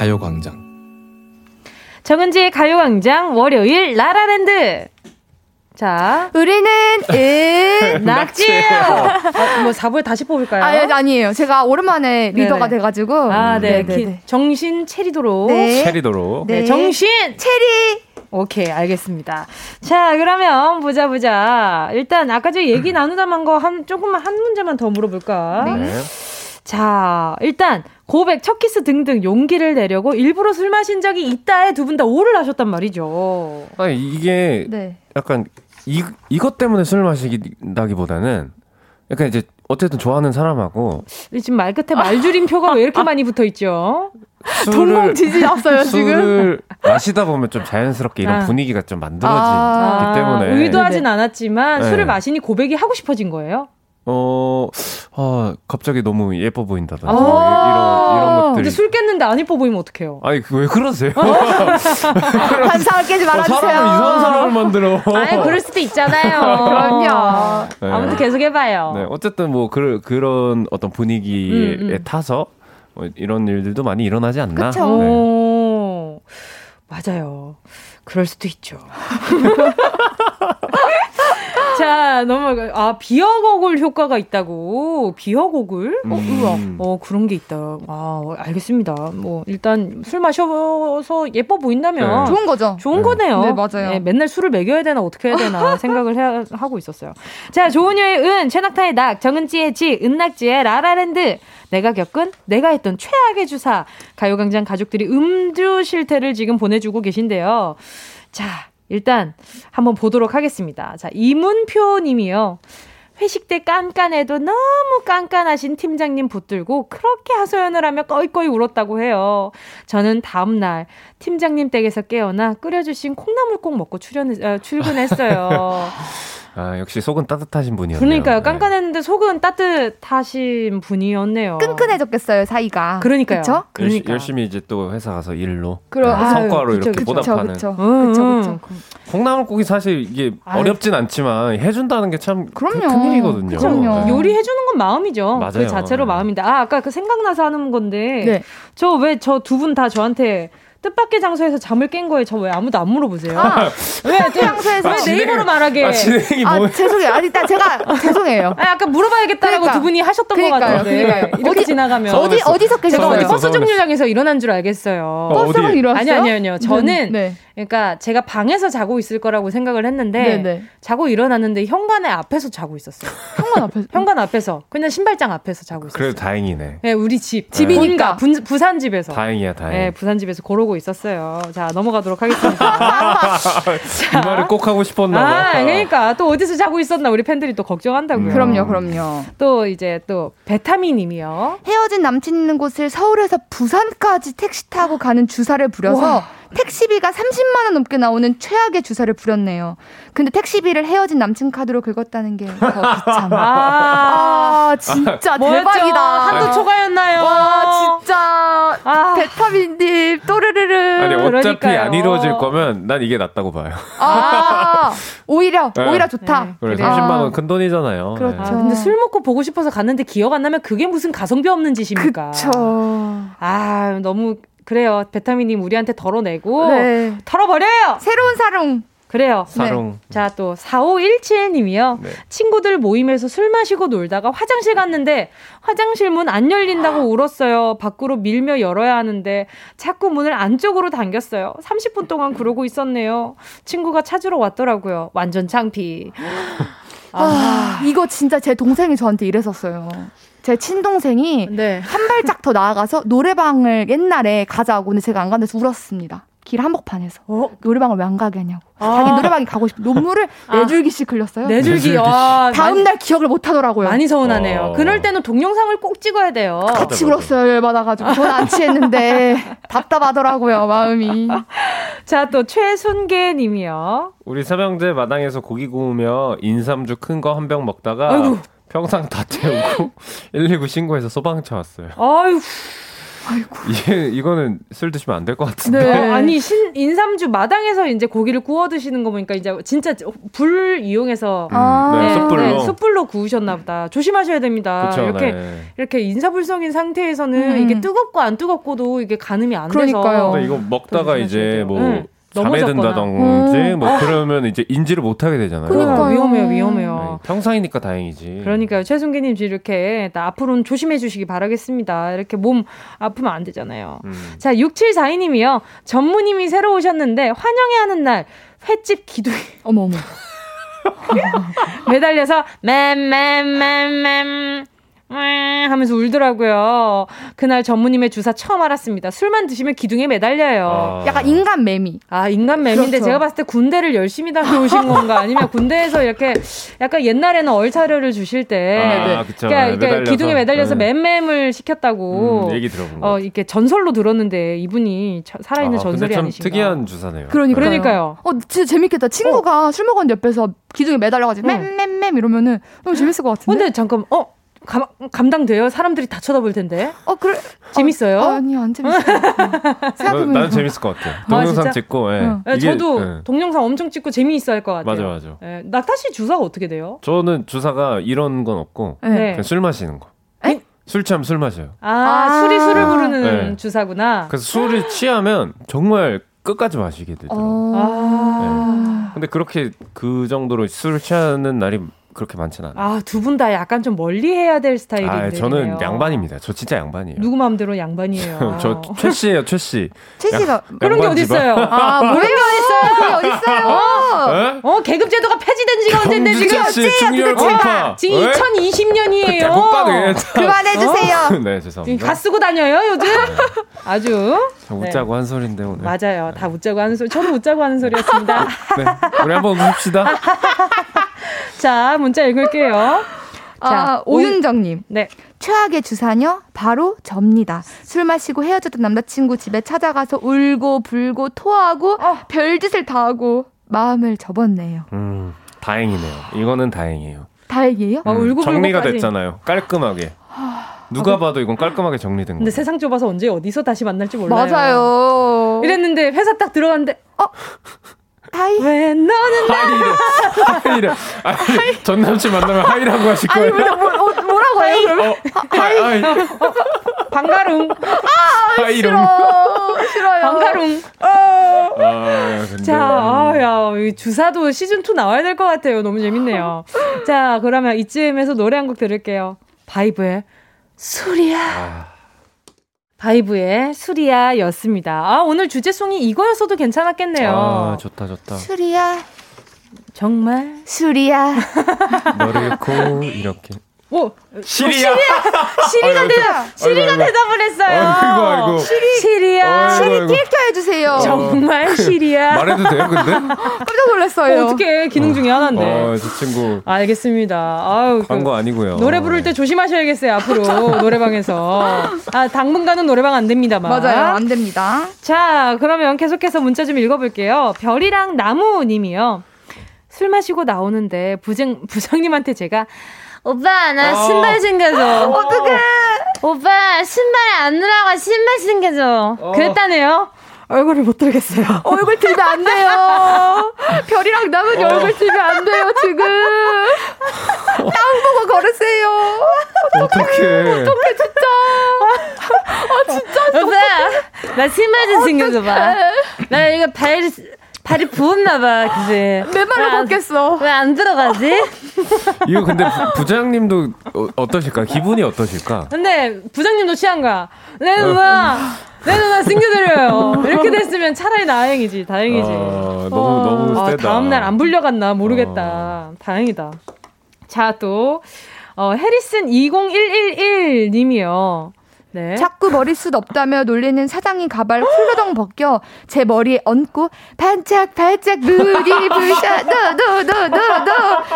가요광장 정은지의 가요광장 월요일 라라랜드 자, 우리는 은 낙지예요. 아, 뭐 4부에 다시 뽑을까요? 아, 아니에요. 제가 오랜만에 리더가 돼 가지고. 아, 네. 기, 정신 체리도로. 네. 체리도로. 네. 정신 체리. 오케이, 알겠습니다. 자, 그러면 보자 보자. 일단 아까 저 얘기 나누다 만 거 한 조금만 한 문제만 더 물어볼까? 네. 자, 일단 고백, 첫 키스 등등 용기를 내려고 일부러 술 마신 적이 있다에 두 분 다 O를 하셨단 말이죠. 아니, 이게 네. 약간 이, 이것 때문에 술 마시기보다는 약간 이제 어쨌든 좋아하는 사람하고 지금 말 끝에 말줄임표가 왜 이렇게 많이 붙어 있죠? 동공 지지 났어요 지금. 마시다 보면 좀 자연스럽게 이런 아. 분위기가 좀 만들어지기 아. 때문에 의도하진 않았지만 네. 술을 마시니 고백이 하고 싶어진 거예요? 어, 아, 갑자기 너무 예뻐 보인다든지. 아~ 이런, 이런 것들. 근데 술 깼는데 안 예뻐 보이면 어떡해요? 아니, 왜 그러세요? 환상을 깨지 말아주세요. 어, 사람을 이상한 사람을 만들어. 아니, 그럴 수도 있잖아요. 그럼요. 네. 아무튼 계속 해봐요. 네, 어쨌든 뭐, 그, 그런 어떤 분위기에 음, 음. 타서 뭐 이런 일들도 많이 일어나지 않나. 그쵸. 네. 맞아요. 그럴 수도 있죠. 자, 넘어가. 아, beer goggle 효과가 있다고. beer goggle? 어, 음. 어, 그런 게 있다. 아, 알겠습니다. 뭐, 일단 술 마셔서 예뻐 보인다면. 네. 좋은 거죠. 좋은 네. 거네요. 네, 맞아요. 네, 맨날 술을 먹여야 되나, 어떻게 해야 되나 생각을 해, 하고 있었어요. 자, 조은유의 은, 최낙타의 낙, 정은지의 지, 은낙지의 라라랜드. 내가 겪은, 내가 했던 최악의 주사. 가요광장 가족들이 음주 실태를 지금 보내주고 계신데요. 자, 일단 한번 보도록 하겠습니다. 자, 이문표 님이요. 회식 때 깐깐해도 너무 깐깐하신 팀장님 붙들고 그렇게 하소연을 하며 꺼이꺼이 울었다고 해요. 저는 다음날 팀장님 댁에서 깨어나 끓여주신 콩나물국 먹고 출연, 어, 출근했어요. 아, 역시 속은 따뜻하신 분이었네요. 그러니까요. 네. 깐깐했는데 속은 따뜻하신 분이었네요. 끈끈해졌겠어요, 사이가. 그러니까요. 그쵸? 그러니까. 열심히 이제 또 회사 가서 일로 그럼, 아, 성과로 그쵸, 이렇게 그쵸, 보답하는. 그쵸, 그쵸. 그쵸, 콩나물국이 사실 이게 아유. 어렵진 않지만 해준다는 게 참 큰 일이거든요. 그럼요. 네. 요리해주는 건 마음이죠. 맞아요. 그 자체로 마음인데. 아, 아까 그 생각나서 하는 건데. 네. 저왜 저 두 분 다 저한테 뜻밖의 장소에서 잠을 깬 거에 저 왜 아무도 안 물어보세요? 아, 왜 장소에서 왜 네이버로 말하게? 아, 진행이 아, 뭐... 죄송해요. 아니, 일단 제가 죄송해요. 아, 약간 물어봐야겠다라고 그러니까. 두 분이 하셨던 그러니까요, 것 같은데 그러니까요. 이렇게 어디, 지나가면 어디 어디서 제가 어디 버스 정류장에서 일어난 줄 알겠어요. 어, 버스가 일어났어요? 아니 아니 아니요. 저는 네. 그러니까 제가 방에서 자고 있을 거라고 생각을 했는데 네네. 네. 자고 일어났는데 현관의 앞에서 자고 있었어요. 현관 앞에서? 현관 앞에서 그냥 신발장 앞에서 자고 있었어요. 그래도 다행이네. 네, 우리 집 집이니까 부, 부산 집에서. 다행이야, 다행. 네, 부산 집에서 고르고 있었어요. 자 넘어가도록 하겠습니다. 자. 이 말을 꼭 하고 싶었나 봐. 아, 그러니까 또 어디서 자고 있었나 우리 팬들이 또 걱정한다고요. 음. 그럼요, 그럼요. 또 이제 또 베타민 님이요. 헤어진 남친 있는 곳을 서울에서 부산까지 택시 타고 가는 주사를 부려서. 와. 택시비가 30만 원 넘게 나오는 최악의 주사를 부렸네요. 근데 택시비를 헤어진 남친 카드로 긁었다는 게 더 비참. 아, 아, 진짜 대박이다. 한도 초과였나요? 와, 진짜. 아. 베타민님, 또르르르. 아니, 어차피 그러니까요. 안 이루어질 거면 난 이게 낫다고 봐요. 아, 오히려, 네. 오히려 좋다. 네. 그래, 30만 원 큰 돈이잖아요. 그렇죠. 네. 아, 근데 술 먹고 보고 싶어서 갔는데 기억 안 나면 그게 무슨 가성비 없는 짓입니까? 그쵸. 아, 너무 그래요. 베타민님 우리한테 덜어내고 네. 털어버려요. 새로운 사롱. 그래요. 사롱. 네. 자, 또 4517님이요. 네. 친구들 모임에서 술 마시고 놀다가 화장실 갔는데 화장실 문 안 열린다고 울었어요. 밖으로 밀며 열어야 하는데 자꾸 문을 안쪽으로 당겼어요. 30분 동안 그러고 있었네요. 친구가 찾으러 왔더라고요. 완전 창피. 아, 아, 이거 진짜 제 동생이 저한테 이랬었어요. 제 친동생이 네. 한 발짝 더 나아가서 노래방을 옛날에 가자고 근데 제가 안 간데서 울었습니다. 길 한복판에서 어? 노래방을 왜 안 가게 하냐고 아. 자기 노래방에 가고 싶어 눈물을 아. 네 줄기씩 흘렸어요. 네 줄기. 아, 다음 날 기억을 못 하더라고요. 많이 서운하네요. 어. 그럴 때는 동영상을 꼭 찍어야 돼요. 같이 울었어요. 열받아가지고 저는 안 취했는데 답답하더라고요 마음이. 자 또 최순계 님이요. 우리 삼형제 마당에서 고기 구우며 인삼주 큰 거 한 병 먹다가 아이고. 평상 다 태우고 119 신고해서 소방차 왔어요. 아유. 아이고. 이게 이거는 술 드시면 안 될 것 같은데. 네. 어, 아니 신 인삼주 마당에서 이제 고기를 구워 드시는 거 보니까 이제 진짜 불 이용해서 음, 아~ 네, 숯불로 네, 숯불로 구우셨나 보다. 조심하셔야 됩니다. 그쵸, 이렇게 네. 이렇게 인사불성인 상태에서는 음. 이게 뜨겁고 안 뜨겁고도 이게 가늠이 안 그러니까요. 돼서. 이거 먹다가 이제 뭐 네. 잠에 든다든지 음. 뭐 아. 그러면 이제 인지를 못 하게 되잖아요. 그러니까 위험해요, 위험해요. 네, 평상이니까 다행이지. 그러니까요, 최순기님 이렇게 앞으로는 조심해 주시기 바라겠습니다. 이렇게 몸 아프면 안 되잖아요. 음. 자, 6742님이요. 전무님이 새로 오셨는데 환영회 하는 날 횟집 기둥. 어머 어머. 매달려서 맴맴맴맴 하면서 울더라고요. 그날 전무님의 주사 처음 알았습니다. 술만 드시면 기둥에 매달려요. 아. 약간 인간 매미. 아, 인간 매미인데 그렇죠. 제가 봤을 때 군대를 열심히 다녀오신 건가 아니면 군대에서 이렇게 약간 옛날에는 얼차려를 주실 때 아, 네. 그쵸. 그러니까 네, 기둥에 매달려서 네. 맴맴을 시켰다고 음, 얘기 들어본 거. 어, 이렇게 전설로 들었는데 이분이 살아있는 아, 전설이 아니신가. 특이한 주사네요. 그러니까요. 그러니까요. 어, 진짜 재밌겠다. 친구가 어. 술 먹었는데 옆에서 기둥에 매달려 가지고 맴맴맴 이러면은 너무 재밌을 것 같은데. 근데 잠깐 어 감, 감당돼요? 사람들이 다 쳐다볼 텐데. 어, 그래. 재밌어요? 아, 아니, 안 재밌어요. 나는 재밌을 것 같아. 동영상 아, 찍고, 예. 응. 네, 저도 예. 동영상 엄청 찍고 재미있어 할 것 같아요. 맞아, 맞아. 예. 낙타 씨 주사가 어떻게 돼요? 저는 주사가 이런 건 없고, 네. 그냥 술 마시는 거. 에? 술 취하면 술 마셔요. 아, 아~ 술이 술을 부르는 네. 주사구나. 그래서 술을 취하면 정말 끝까지 마시게 되더라고요. 아~ 네. 근데 그렇게 그 정도로 술을 취하는 날이 그렇게 많지는 않아요. 아, 두 분 다 약간 좀 멀리 해야 될 스타일인데. 아, 저는 양반입니다. 저 진짜 양반이에요. 누구 마음대로 양반이에요. 저 최 씨예요, 최 씨. 최 씨가 그런 게 어디 있어요? 아, 뭐예요? 그게 어디 있어요? 어, 어, 계급 제도가 폐지된 지가 언젠데 지금 씨, 중열 공파. 지금 2020년이에요. 그만해 주세요. 어? 네, 죄송합니다. 가 쓰고 다녀요, 요즘? 네. 아주. 웃자고 네. 한 소리인데 오늘. 맞아요. 다 웃자고 하는 소리. 저는 웃자고 하는 소리였습니다. 네. 우리 한번 웃읍시다. 자, 문자 읽을게요. 자, 아, 오윤정님. 네. 최악의 주사녀 바로 접니다. 술 마시고 헤어졌던 남자친구 집에 찾아가서 울고 불고 토하고 어. 별짓을 다 하고 마음을 접었네요. 음, 다행이네요. 이거는 다행이에요. 다행이에요? 음, 아, 울고 정리가 됐잖아요. 깔끔하게. 누가 봐도 이건 깔끔하게 정리된 거. 근데 세상 좁아서 언제 어디서 다시 만날지 몰라요. 맞아요. 이랬는데 회사 딱 들어갔는데 어 hi. 왜 너는 hi래. hi래. 아니, 전 남친 만나면 hi라고 하실 거예요. 아니, 뭐, 뭐, 뭐라고 해요, 그러면? 어, hi. hi. 방가룽. 아, 싫어. 싫어요. 방가룽. 아, 근데... 자, 아, 야, 주사도 시즌2 나와야 될 것 같아요. 너무 재밌네요. 자, 그러면 이쯤에서 노래 한 곡 들을게요. 바이브의 술이야. 아. 바이브의 술이야 였습니다. 아, 오늘 주제송이 이거였어도 괜찮았겠네요. 아, 좋다, 좋다. 술이야. 정말 술이야. 너를 잃고 이렇게. 오, 시리야. 시리가 대답, 시리가 대답을 했어요. 아이고, 아이고. 시리, 시리야. 시리 킬켜 해주세요. 정말 시리야. 말해도 돼요, 근데? 깜짝 놀랐어요. 어, 어떻게 기능 중에 하나인데. 어, 저 친구. 알겠습니다. 아유, 광고 그, 아니고요. 노래 부를 때 조심하셔야겠어요, 앞으로. 노래방에서. 아, 당분간은 노래방 안 됩니다만. 맞아요, 안 됩니다. 자, 그러면 계속해서 문자 좀 읽어볼게요. 별이랑 나무님이요. 술 마시고 나오는데 부장, 부장님한테 제가 오빠 나 어. 신발 챙겨줘. 어떡해. 오빠 신발 안 늘어가 신발 챙겨줘. 어. 그랬다네요. 얼굴을 못 들겠어요. 얼굴 들면 안 돼요. 별이랑 남은 어. 얼굴 들면 안 돼요, 지금. 땅 보고 걸으세요. 어떡해. 어떡해, 진짜. 아, 진짜. 오빠, 나 신발 좀 챙겨줘봐. 나 이거 발, 발이 부었나봐, 그지? 맨발로 걷겠어. 왜 안 들어가지? 이거 근데 부, 장님도 어, 떠실까 기분이 어떠실까? 근데 부장님도 취한 거야. 내 누나, 내 누나 챙겨드려요. 이렇게 됐으면 차라리 다행이지, 다행이지. 어, 너무, 어, 너무 아, 세다. 다음날 안 불려갔나 모르겠다. 어. 다행이다. 자, 또, 어, 해리슨 20111 님이요. 네. 자꾸 머리숱 없다며 놀리는 사장님 가발 훌러덩 벗겨 제 머리에 얹고 반짝 반짝 눈이 부셔 노노노노노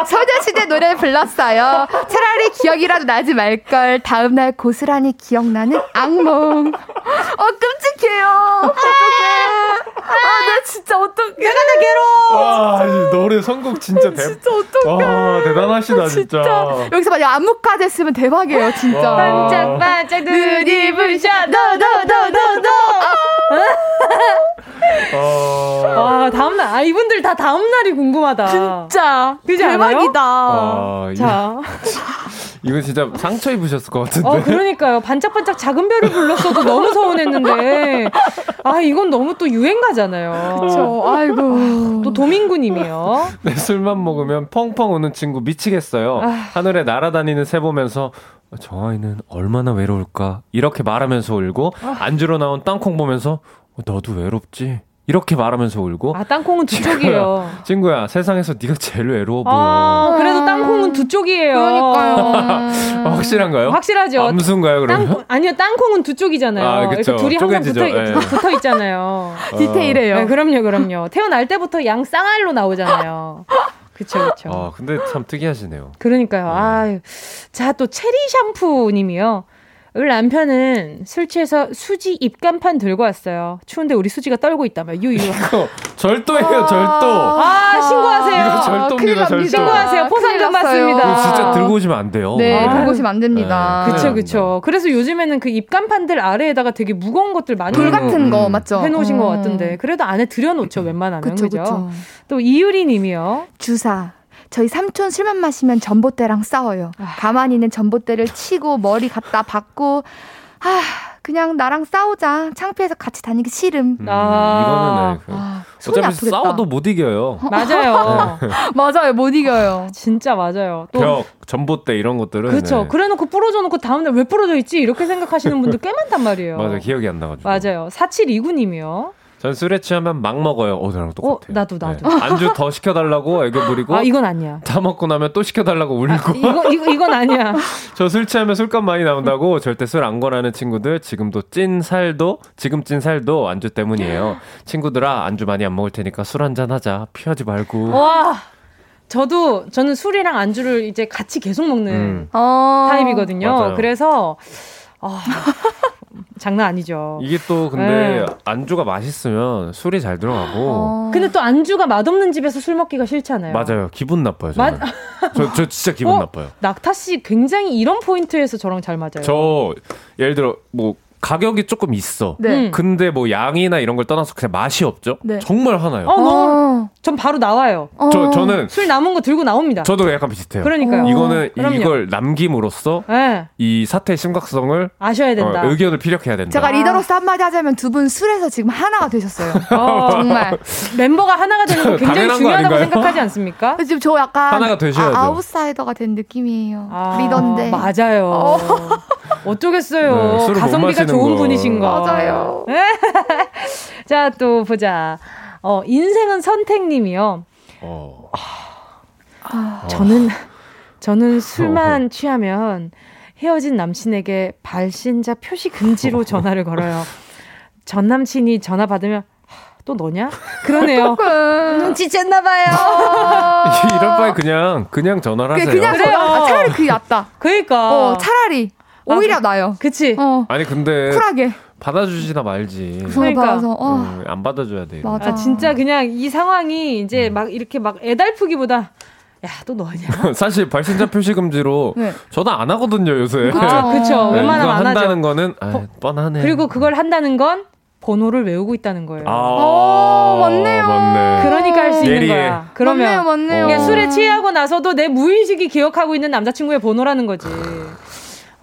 소녀시대 노래 불렀어요. 차라리 기억이라도 나지 말걸. 다음날 고스란히 기억나는 악몽. 어 끔찍해요. 어떡해. 아, 나 진짜 어떡해. 내가 다 괴로워. 와, 노래 선곡 진짜 대 진짜 어떡해. 와, 대단하시다, 진짜. 진짜. 여기서 만약 안무까지 했으면 대박이에요, 진짜. 반짝 반짝 눈 눈이 부셔 너너너너너너 아 다음날 아 이분들 다 다음날이 궁금하다 진짜 그지 대박이다 아, 자 이거 진짜 상처 입으셨을 것 같은데. 어, 그러니까요. 반짝반짝 작은 별을 불렀어도 너무 서운했는데. 아, 이건 너무 또 유행가잖아요. 그쵸. 아이고. 또 도민구님이요. 네, 술만 먹으면 펑펑 우는 친구 미치겠어요. 아. 하늘에 날아다니는 새 보면서 저 아이는 얼마나 외로울까? 이렇게 말하면서 울고 아. 안주로 나온 땅콩 보면서 어, 너도 외롭지? 이렇게 말하면서 울고. 아 땅콩은 두 쪽이에요. 친구야 세상에서 네가 제일 외로워 보여. 아, 그래도 땅콩은 두 쪽이에요. 그러니까요. 확실한가요? 확실하죠. 암수인가요 그러면? 땅콩, 아니요 땅콩은 두 쪽이잖아요. 아, 그쵸. 둘이 항상 붙어, 네. 붙어 있잖아요. 어. 디테일해요. 네, 그럼요 그럼요. 태어날 때부터 양 쌍알로 나오잖아요 그쵸, 그쵸. 아, 근데 참 특이하시네요. 그러니까요. 네. 아 자, 또 체리 샴푸 님이요. 우리 남편은 술 취해서 수지 입간판 들고 왔어요. 추운데 우리 수지가 떨고 있다며 유유. 이거 절도예요, 아~ 절도. 아, 신고하세요. 이거 절도입니다, 절도. 신고하세요. 포상금 받습니다. 진짜 들고 오시면 안 돼요. 네, 아. 들고 오시면 안 됩니다. 네, 그쵸, 그쵸. 그래서 요즘에는 그 입간판들 아래에다가 되게 무거운 것들 많이 돌 같은 거 맞죠? 해놓으신 음. 것 같은데 그래도 안에 들여놓죠, 웬만하면. 그쵸, 그죠? 그쵸. 또 이유리 님이요. 주사. 저희 삼촌 술만 마시면 전봇대랑 싸워요. 아. 가만히 있는 전봇대를 치고 머리 갖다 박고 아 그냥 나랑 싸우자. 창피해서 같이 다니기 싫음. 음, 아. 이거는 네. 아, 어차피 아프겠다. 싸워도 못 이겨요. 맞아요. 네. 맞아요. 못 이겨요. 진짜 맞아요. 또 벽, 전봇대 이런 것들은 그렇죠. 네. 그래놓고 부러져 놓고 다음날 왜 부러져 있지? 이렇게 생각하시는 분들 꽤 많단 말이에요. 맞아요. 기억이 안 나가지고. 맞아요. 4729님이요. 전 술에 취하면 막 먹어요. 어, 나랑 똑같아. 어, 나도 나도. 네. 안주 더 시켜달라고 애교 부리고. 아 이건 아니야. 다 먹고 나면 또 시켜달라고 울고. 아, 이거 이거 이건 아니야. 저 술 취하면 술값 많이 나온다고 절대 술 안 권하는 친구들 지금도 찐 살도 지금 찐 살도 안주 때문이에요. 친구들아 안주 많이 안 먹을 테니까 술 한 잔 하자. 피하지 말고. 와. 저도 저는 술이랑 안주를 이제 같이 계속 먹는 음. 어. 타입이거든요. 맞아요. 그래서 아, 장난 아니죠. 이게 또 근데 네. 안주가 맛있으면 술이 잘 들어가고. 어... 근데 또 안주가 맛없는 집에서 술 먹기가 싫잖아요. 맞아요. 기분 나빠요. 마... 저, 저 진짜 기분 어? 나빠요. 낙타 씨 굉장히 이런 포인트에서 저랑 잘 맞아요. 저 예를 들어 뭐 가격이 조금 있어. 네. 음. 근데 뭐 양이나 이런 걸 떠나서 그냥 맛이 없죠. 네. 정말 하나요. 어, 너무. 전 바로 나와요. 저 저는 술 남은 거 들고 나옵니다. 저도 약간 비슷해요. 그러니까요. 이거는 그럼요. 이걸 남김으로써 네. 이 사태의 심각성을 아셔야 된다. 어, 의견을 피력해야 된다. 제가 리더로서 한마디 하자면 두 분 술에서 지금 하나가 되셨어요. 어, 정말 멤버가 하나가 되는 거 굉장히 중요하다고 생각하지 않습니까? 지금 저 약간 하나가 되셔야죠. 아, 아웃사이더가 된 느낌이에요. 아, 리더인데 맞아요. 어. 어쩌겠어요. 네, 가성비가 좋은 거. 분이신 거. 맞아요. 자, 또 보자. 어, 인생은 선택님이요. 어. 아, 저는, 저는 술만 취하면 헤어진 남친에게 발신자 표시 금지로 전화를 걸어요. 전 남친이 전화 받으면 또 너냐? 그러네요. 눈치챘나 봐요. 이럴 바에 그냥 그냥 전화를 하세요. 그냥 전화. 아, 차라리 그게 낫다. 그러니까. 어, 차라리. 오히려 아, 나요. 그치. 어. 아니 근데 쿨하게. 받아주지나 말지. 그러니까 어. 음, 안 받아줘야 돼. 맞아. 아, 진짜 그냥 이 상황이 이제 음. 막 이렇게 막 애달프기보다 야, 또 너냐? 사실 발신자 표시 금지로 네. 저도 안 하거든요, 요새. 아, 그쵸. 네, 웬만하면 안 한다는 하죠. 거는 아, 뻔하네. 그리고 그걸 한다는 건 번호를 외우고 있다는 거예요. 아, 오, 맞네요. 맞네. 그러니까 할 수 있는 거야. 그러면 맞네요, 맞네요. 술에 취하고 나서도 내 무의식이 기억하고 있는 남자친구의 번호라는 거지.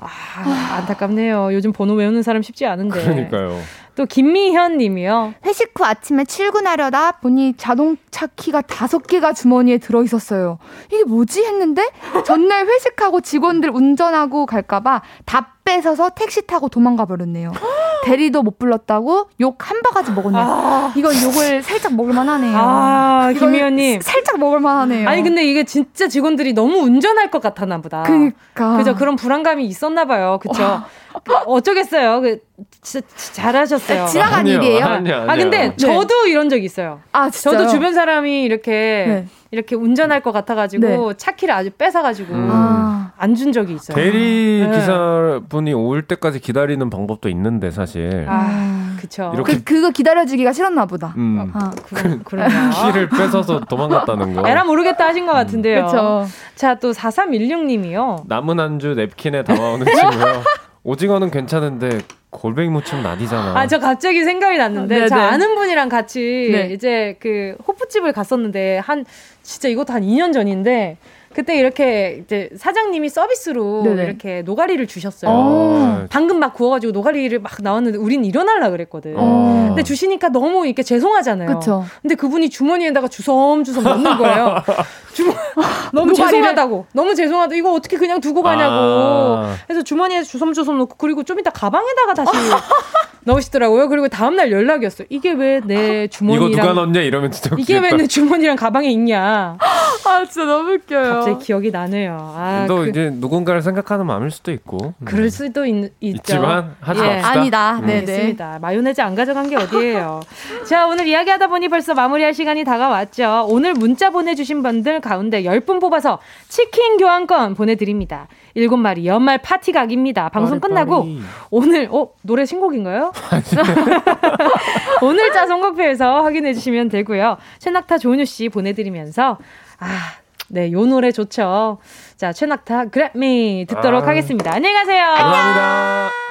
아, 안타깝네요. 요즘 번호 외우는 사람 쉽지 않은데. 그러니까요. 또 김미현 님이요. 회식 후 아침에 출근하려다 보니 자동차 키가 다섯 개가 주머니에 들어 있었어요. 이게 뭐지 했는데 전날 회식하고 직원들 운전하고 갈까봐 다 뺏어서 택시 타고 도망가 버렸네요. 대리도 못 불렀다고 욕 한 바가지 먹었네요. 아. 이건 욕을 살짝 먹을만 하네요. 아, 김희연님. 살짝 먹을만 하네요. 아니, 근데 이게 진짜 직원들이 너무 운전할 것 같았나 보다. 그니까. 그죠. 그런 불안감이 있었나 봐요. 그쵸. 그 어쩌겠어요. 그, 진짜 잘하셨어요. 지나간 아니요, 일이에요. 아니요, 아니요. 아, 근데 네. 저도 이런 적 있어요. 아, 진짜요? 저도 주변 사람이 이렇게 네. 이렇게 운전할 것 같아가지고 네. 차 키를 아주 뺏어가지고 음. 아. 안준 적이 있어요. 대리 네. 기사분이 올 때까지 기다리는 방법도 있는데 사실. 아, 그쵸. 이렇게 그, 그거 기다려주기가 싫었나 보다. 음. 아, 그, 그러 키를 뺏어서 도망갔다는 거. 에라 모르겠다 하신 것 같은데요. 그쵸. 자, 또 4316님이요. 남은 안주 냅킨에 담아오는 친구요. 오징어는 괜찮은데 골뱅이 무침 난이잖아. 아, 저 갑자기 생각이 났는데, 저 아는 분이랑 같이 네. 이제 그 호프집을 갔었는데, 한, 진짜 이것도 한 2년 전인데, 그때 이렇게 이제 사장님이 서비스로 네네. 이렇게 노가리를 주셨어요. 어. 방금 막 구워가지고 노가리를 막 나왔는데 우린 일어날라 그랬거든. 어. 근데 주시니까 너무 이렇게 죄송하잖아요. 그쵸. 근데 그분이 주머니에다가 주섬주섬 넣는 거예요. 주머 너무 죄송하다고. 너무 죄송하다. 이거 어떻게 그냥 두고 가냐고. 아. 그래서 주머니에 주섬주섬 넣고 그리고 좀 이따 가방에다가 다시 넣으시더라고요. 그리고 다음날 연락이었어요. 이게 왜 내 주머니랑 이거 누가 넣냐 이러면 진짜 이게 왜 내 주머니랑 가방에 있냐. 아 진짜 너무 웃겨요. 갑자기 기억이 나네요. 아, 또 그, 이제 누군가를 생각하는 마음일 수도 있고. 그럴 수도 있, 있죠. 지만 하지 예. 맙시다. 아니다. 음. 네, 있습니다. 마요네즈 안 가져간 게 어디예요. 자, 오늘 이야기하다 보니 벌써 마무리할 시간이 다가왔죠. 오늘 문자 보내주신 분들 가운데 10분 뽑아서 치킨 교환권 보내드립니다. 일곱 마리 연말 파티 각입니다. 방송 끝나고 오늘 어 노래 신곡인가요? 오늘 자 선곡표에서 확인해 주시면 되고요. 최낙타 조은유 씨 보내드리면서 아. 네, 요 노래 좋죠. 자, 최낙타 그래미 듣도록 아. 하겠습니다. 안녕히 가세요. 감사합니다.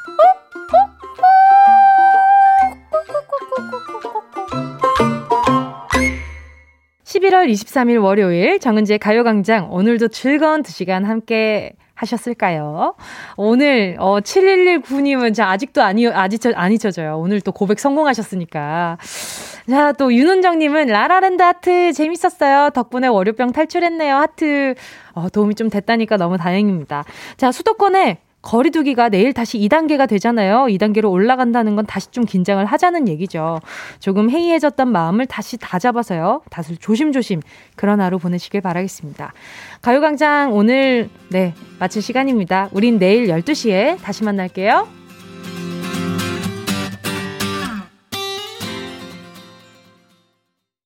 11월 23일 월요일 정은지의 가요광장 오늘도 즐거운 2시간 함께 하셨을까요? 오늘 어 7119님은 자 아직도 아니 아직 안 잊혀져요. 오늘 또 고백 성공하셨으니까. 자, 또 윤은정 님은 라라랜드 하트 재밌었어요. 덕분에 월요병 탈출했네요. 하트. 어, 도움이 좀 됐다니까 너무 다행입니다. 자, 수도권에 거리두기가 내일 다시 2단계가 되잖아요. 2단계로 올라간다는 건 다시 좀 긴장을 하자는 얘기죠. 조금 해이해졌던 마음을 다시 다잡아서요. 다들 조심조심 그런 하루 보내시길 바라겠습니다. 가요광장 오늘, 네, 마칠 시간입니다. 우린 내일 12시에 다시 만날게요.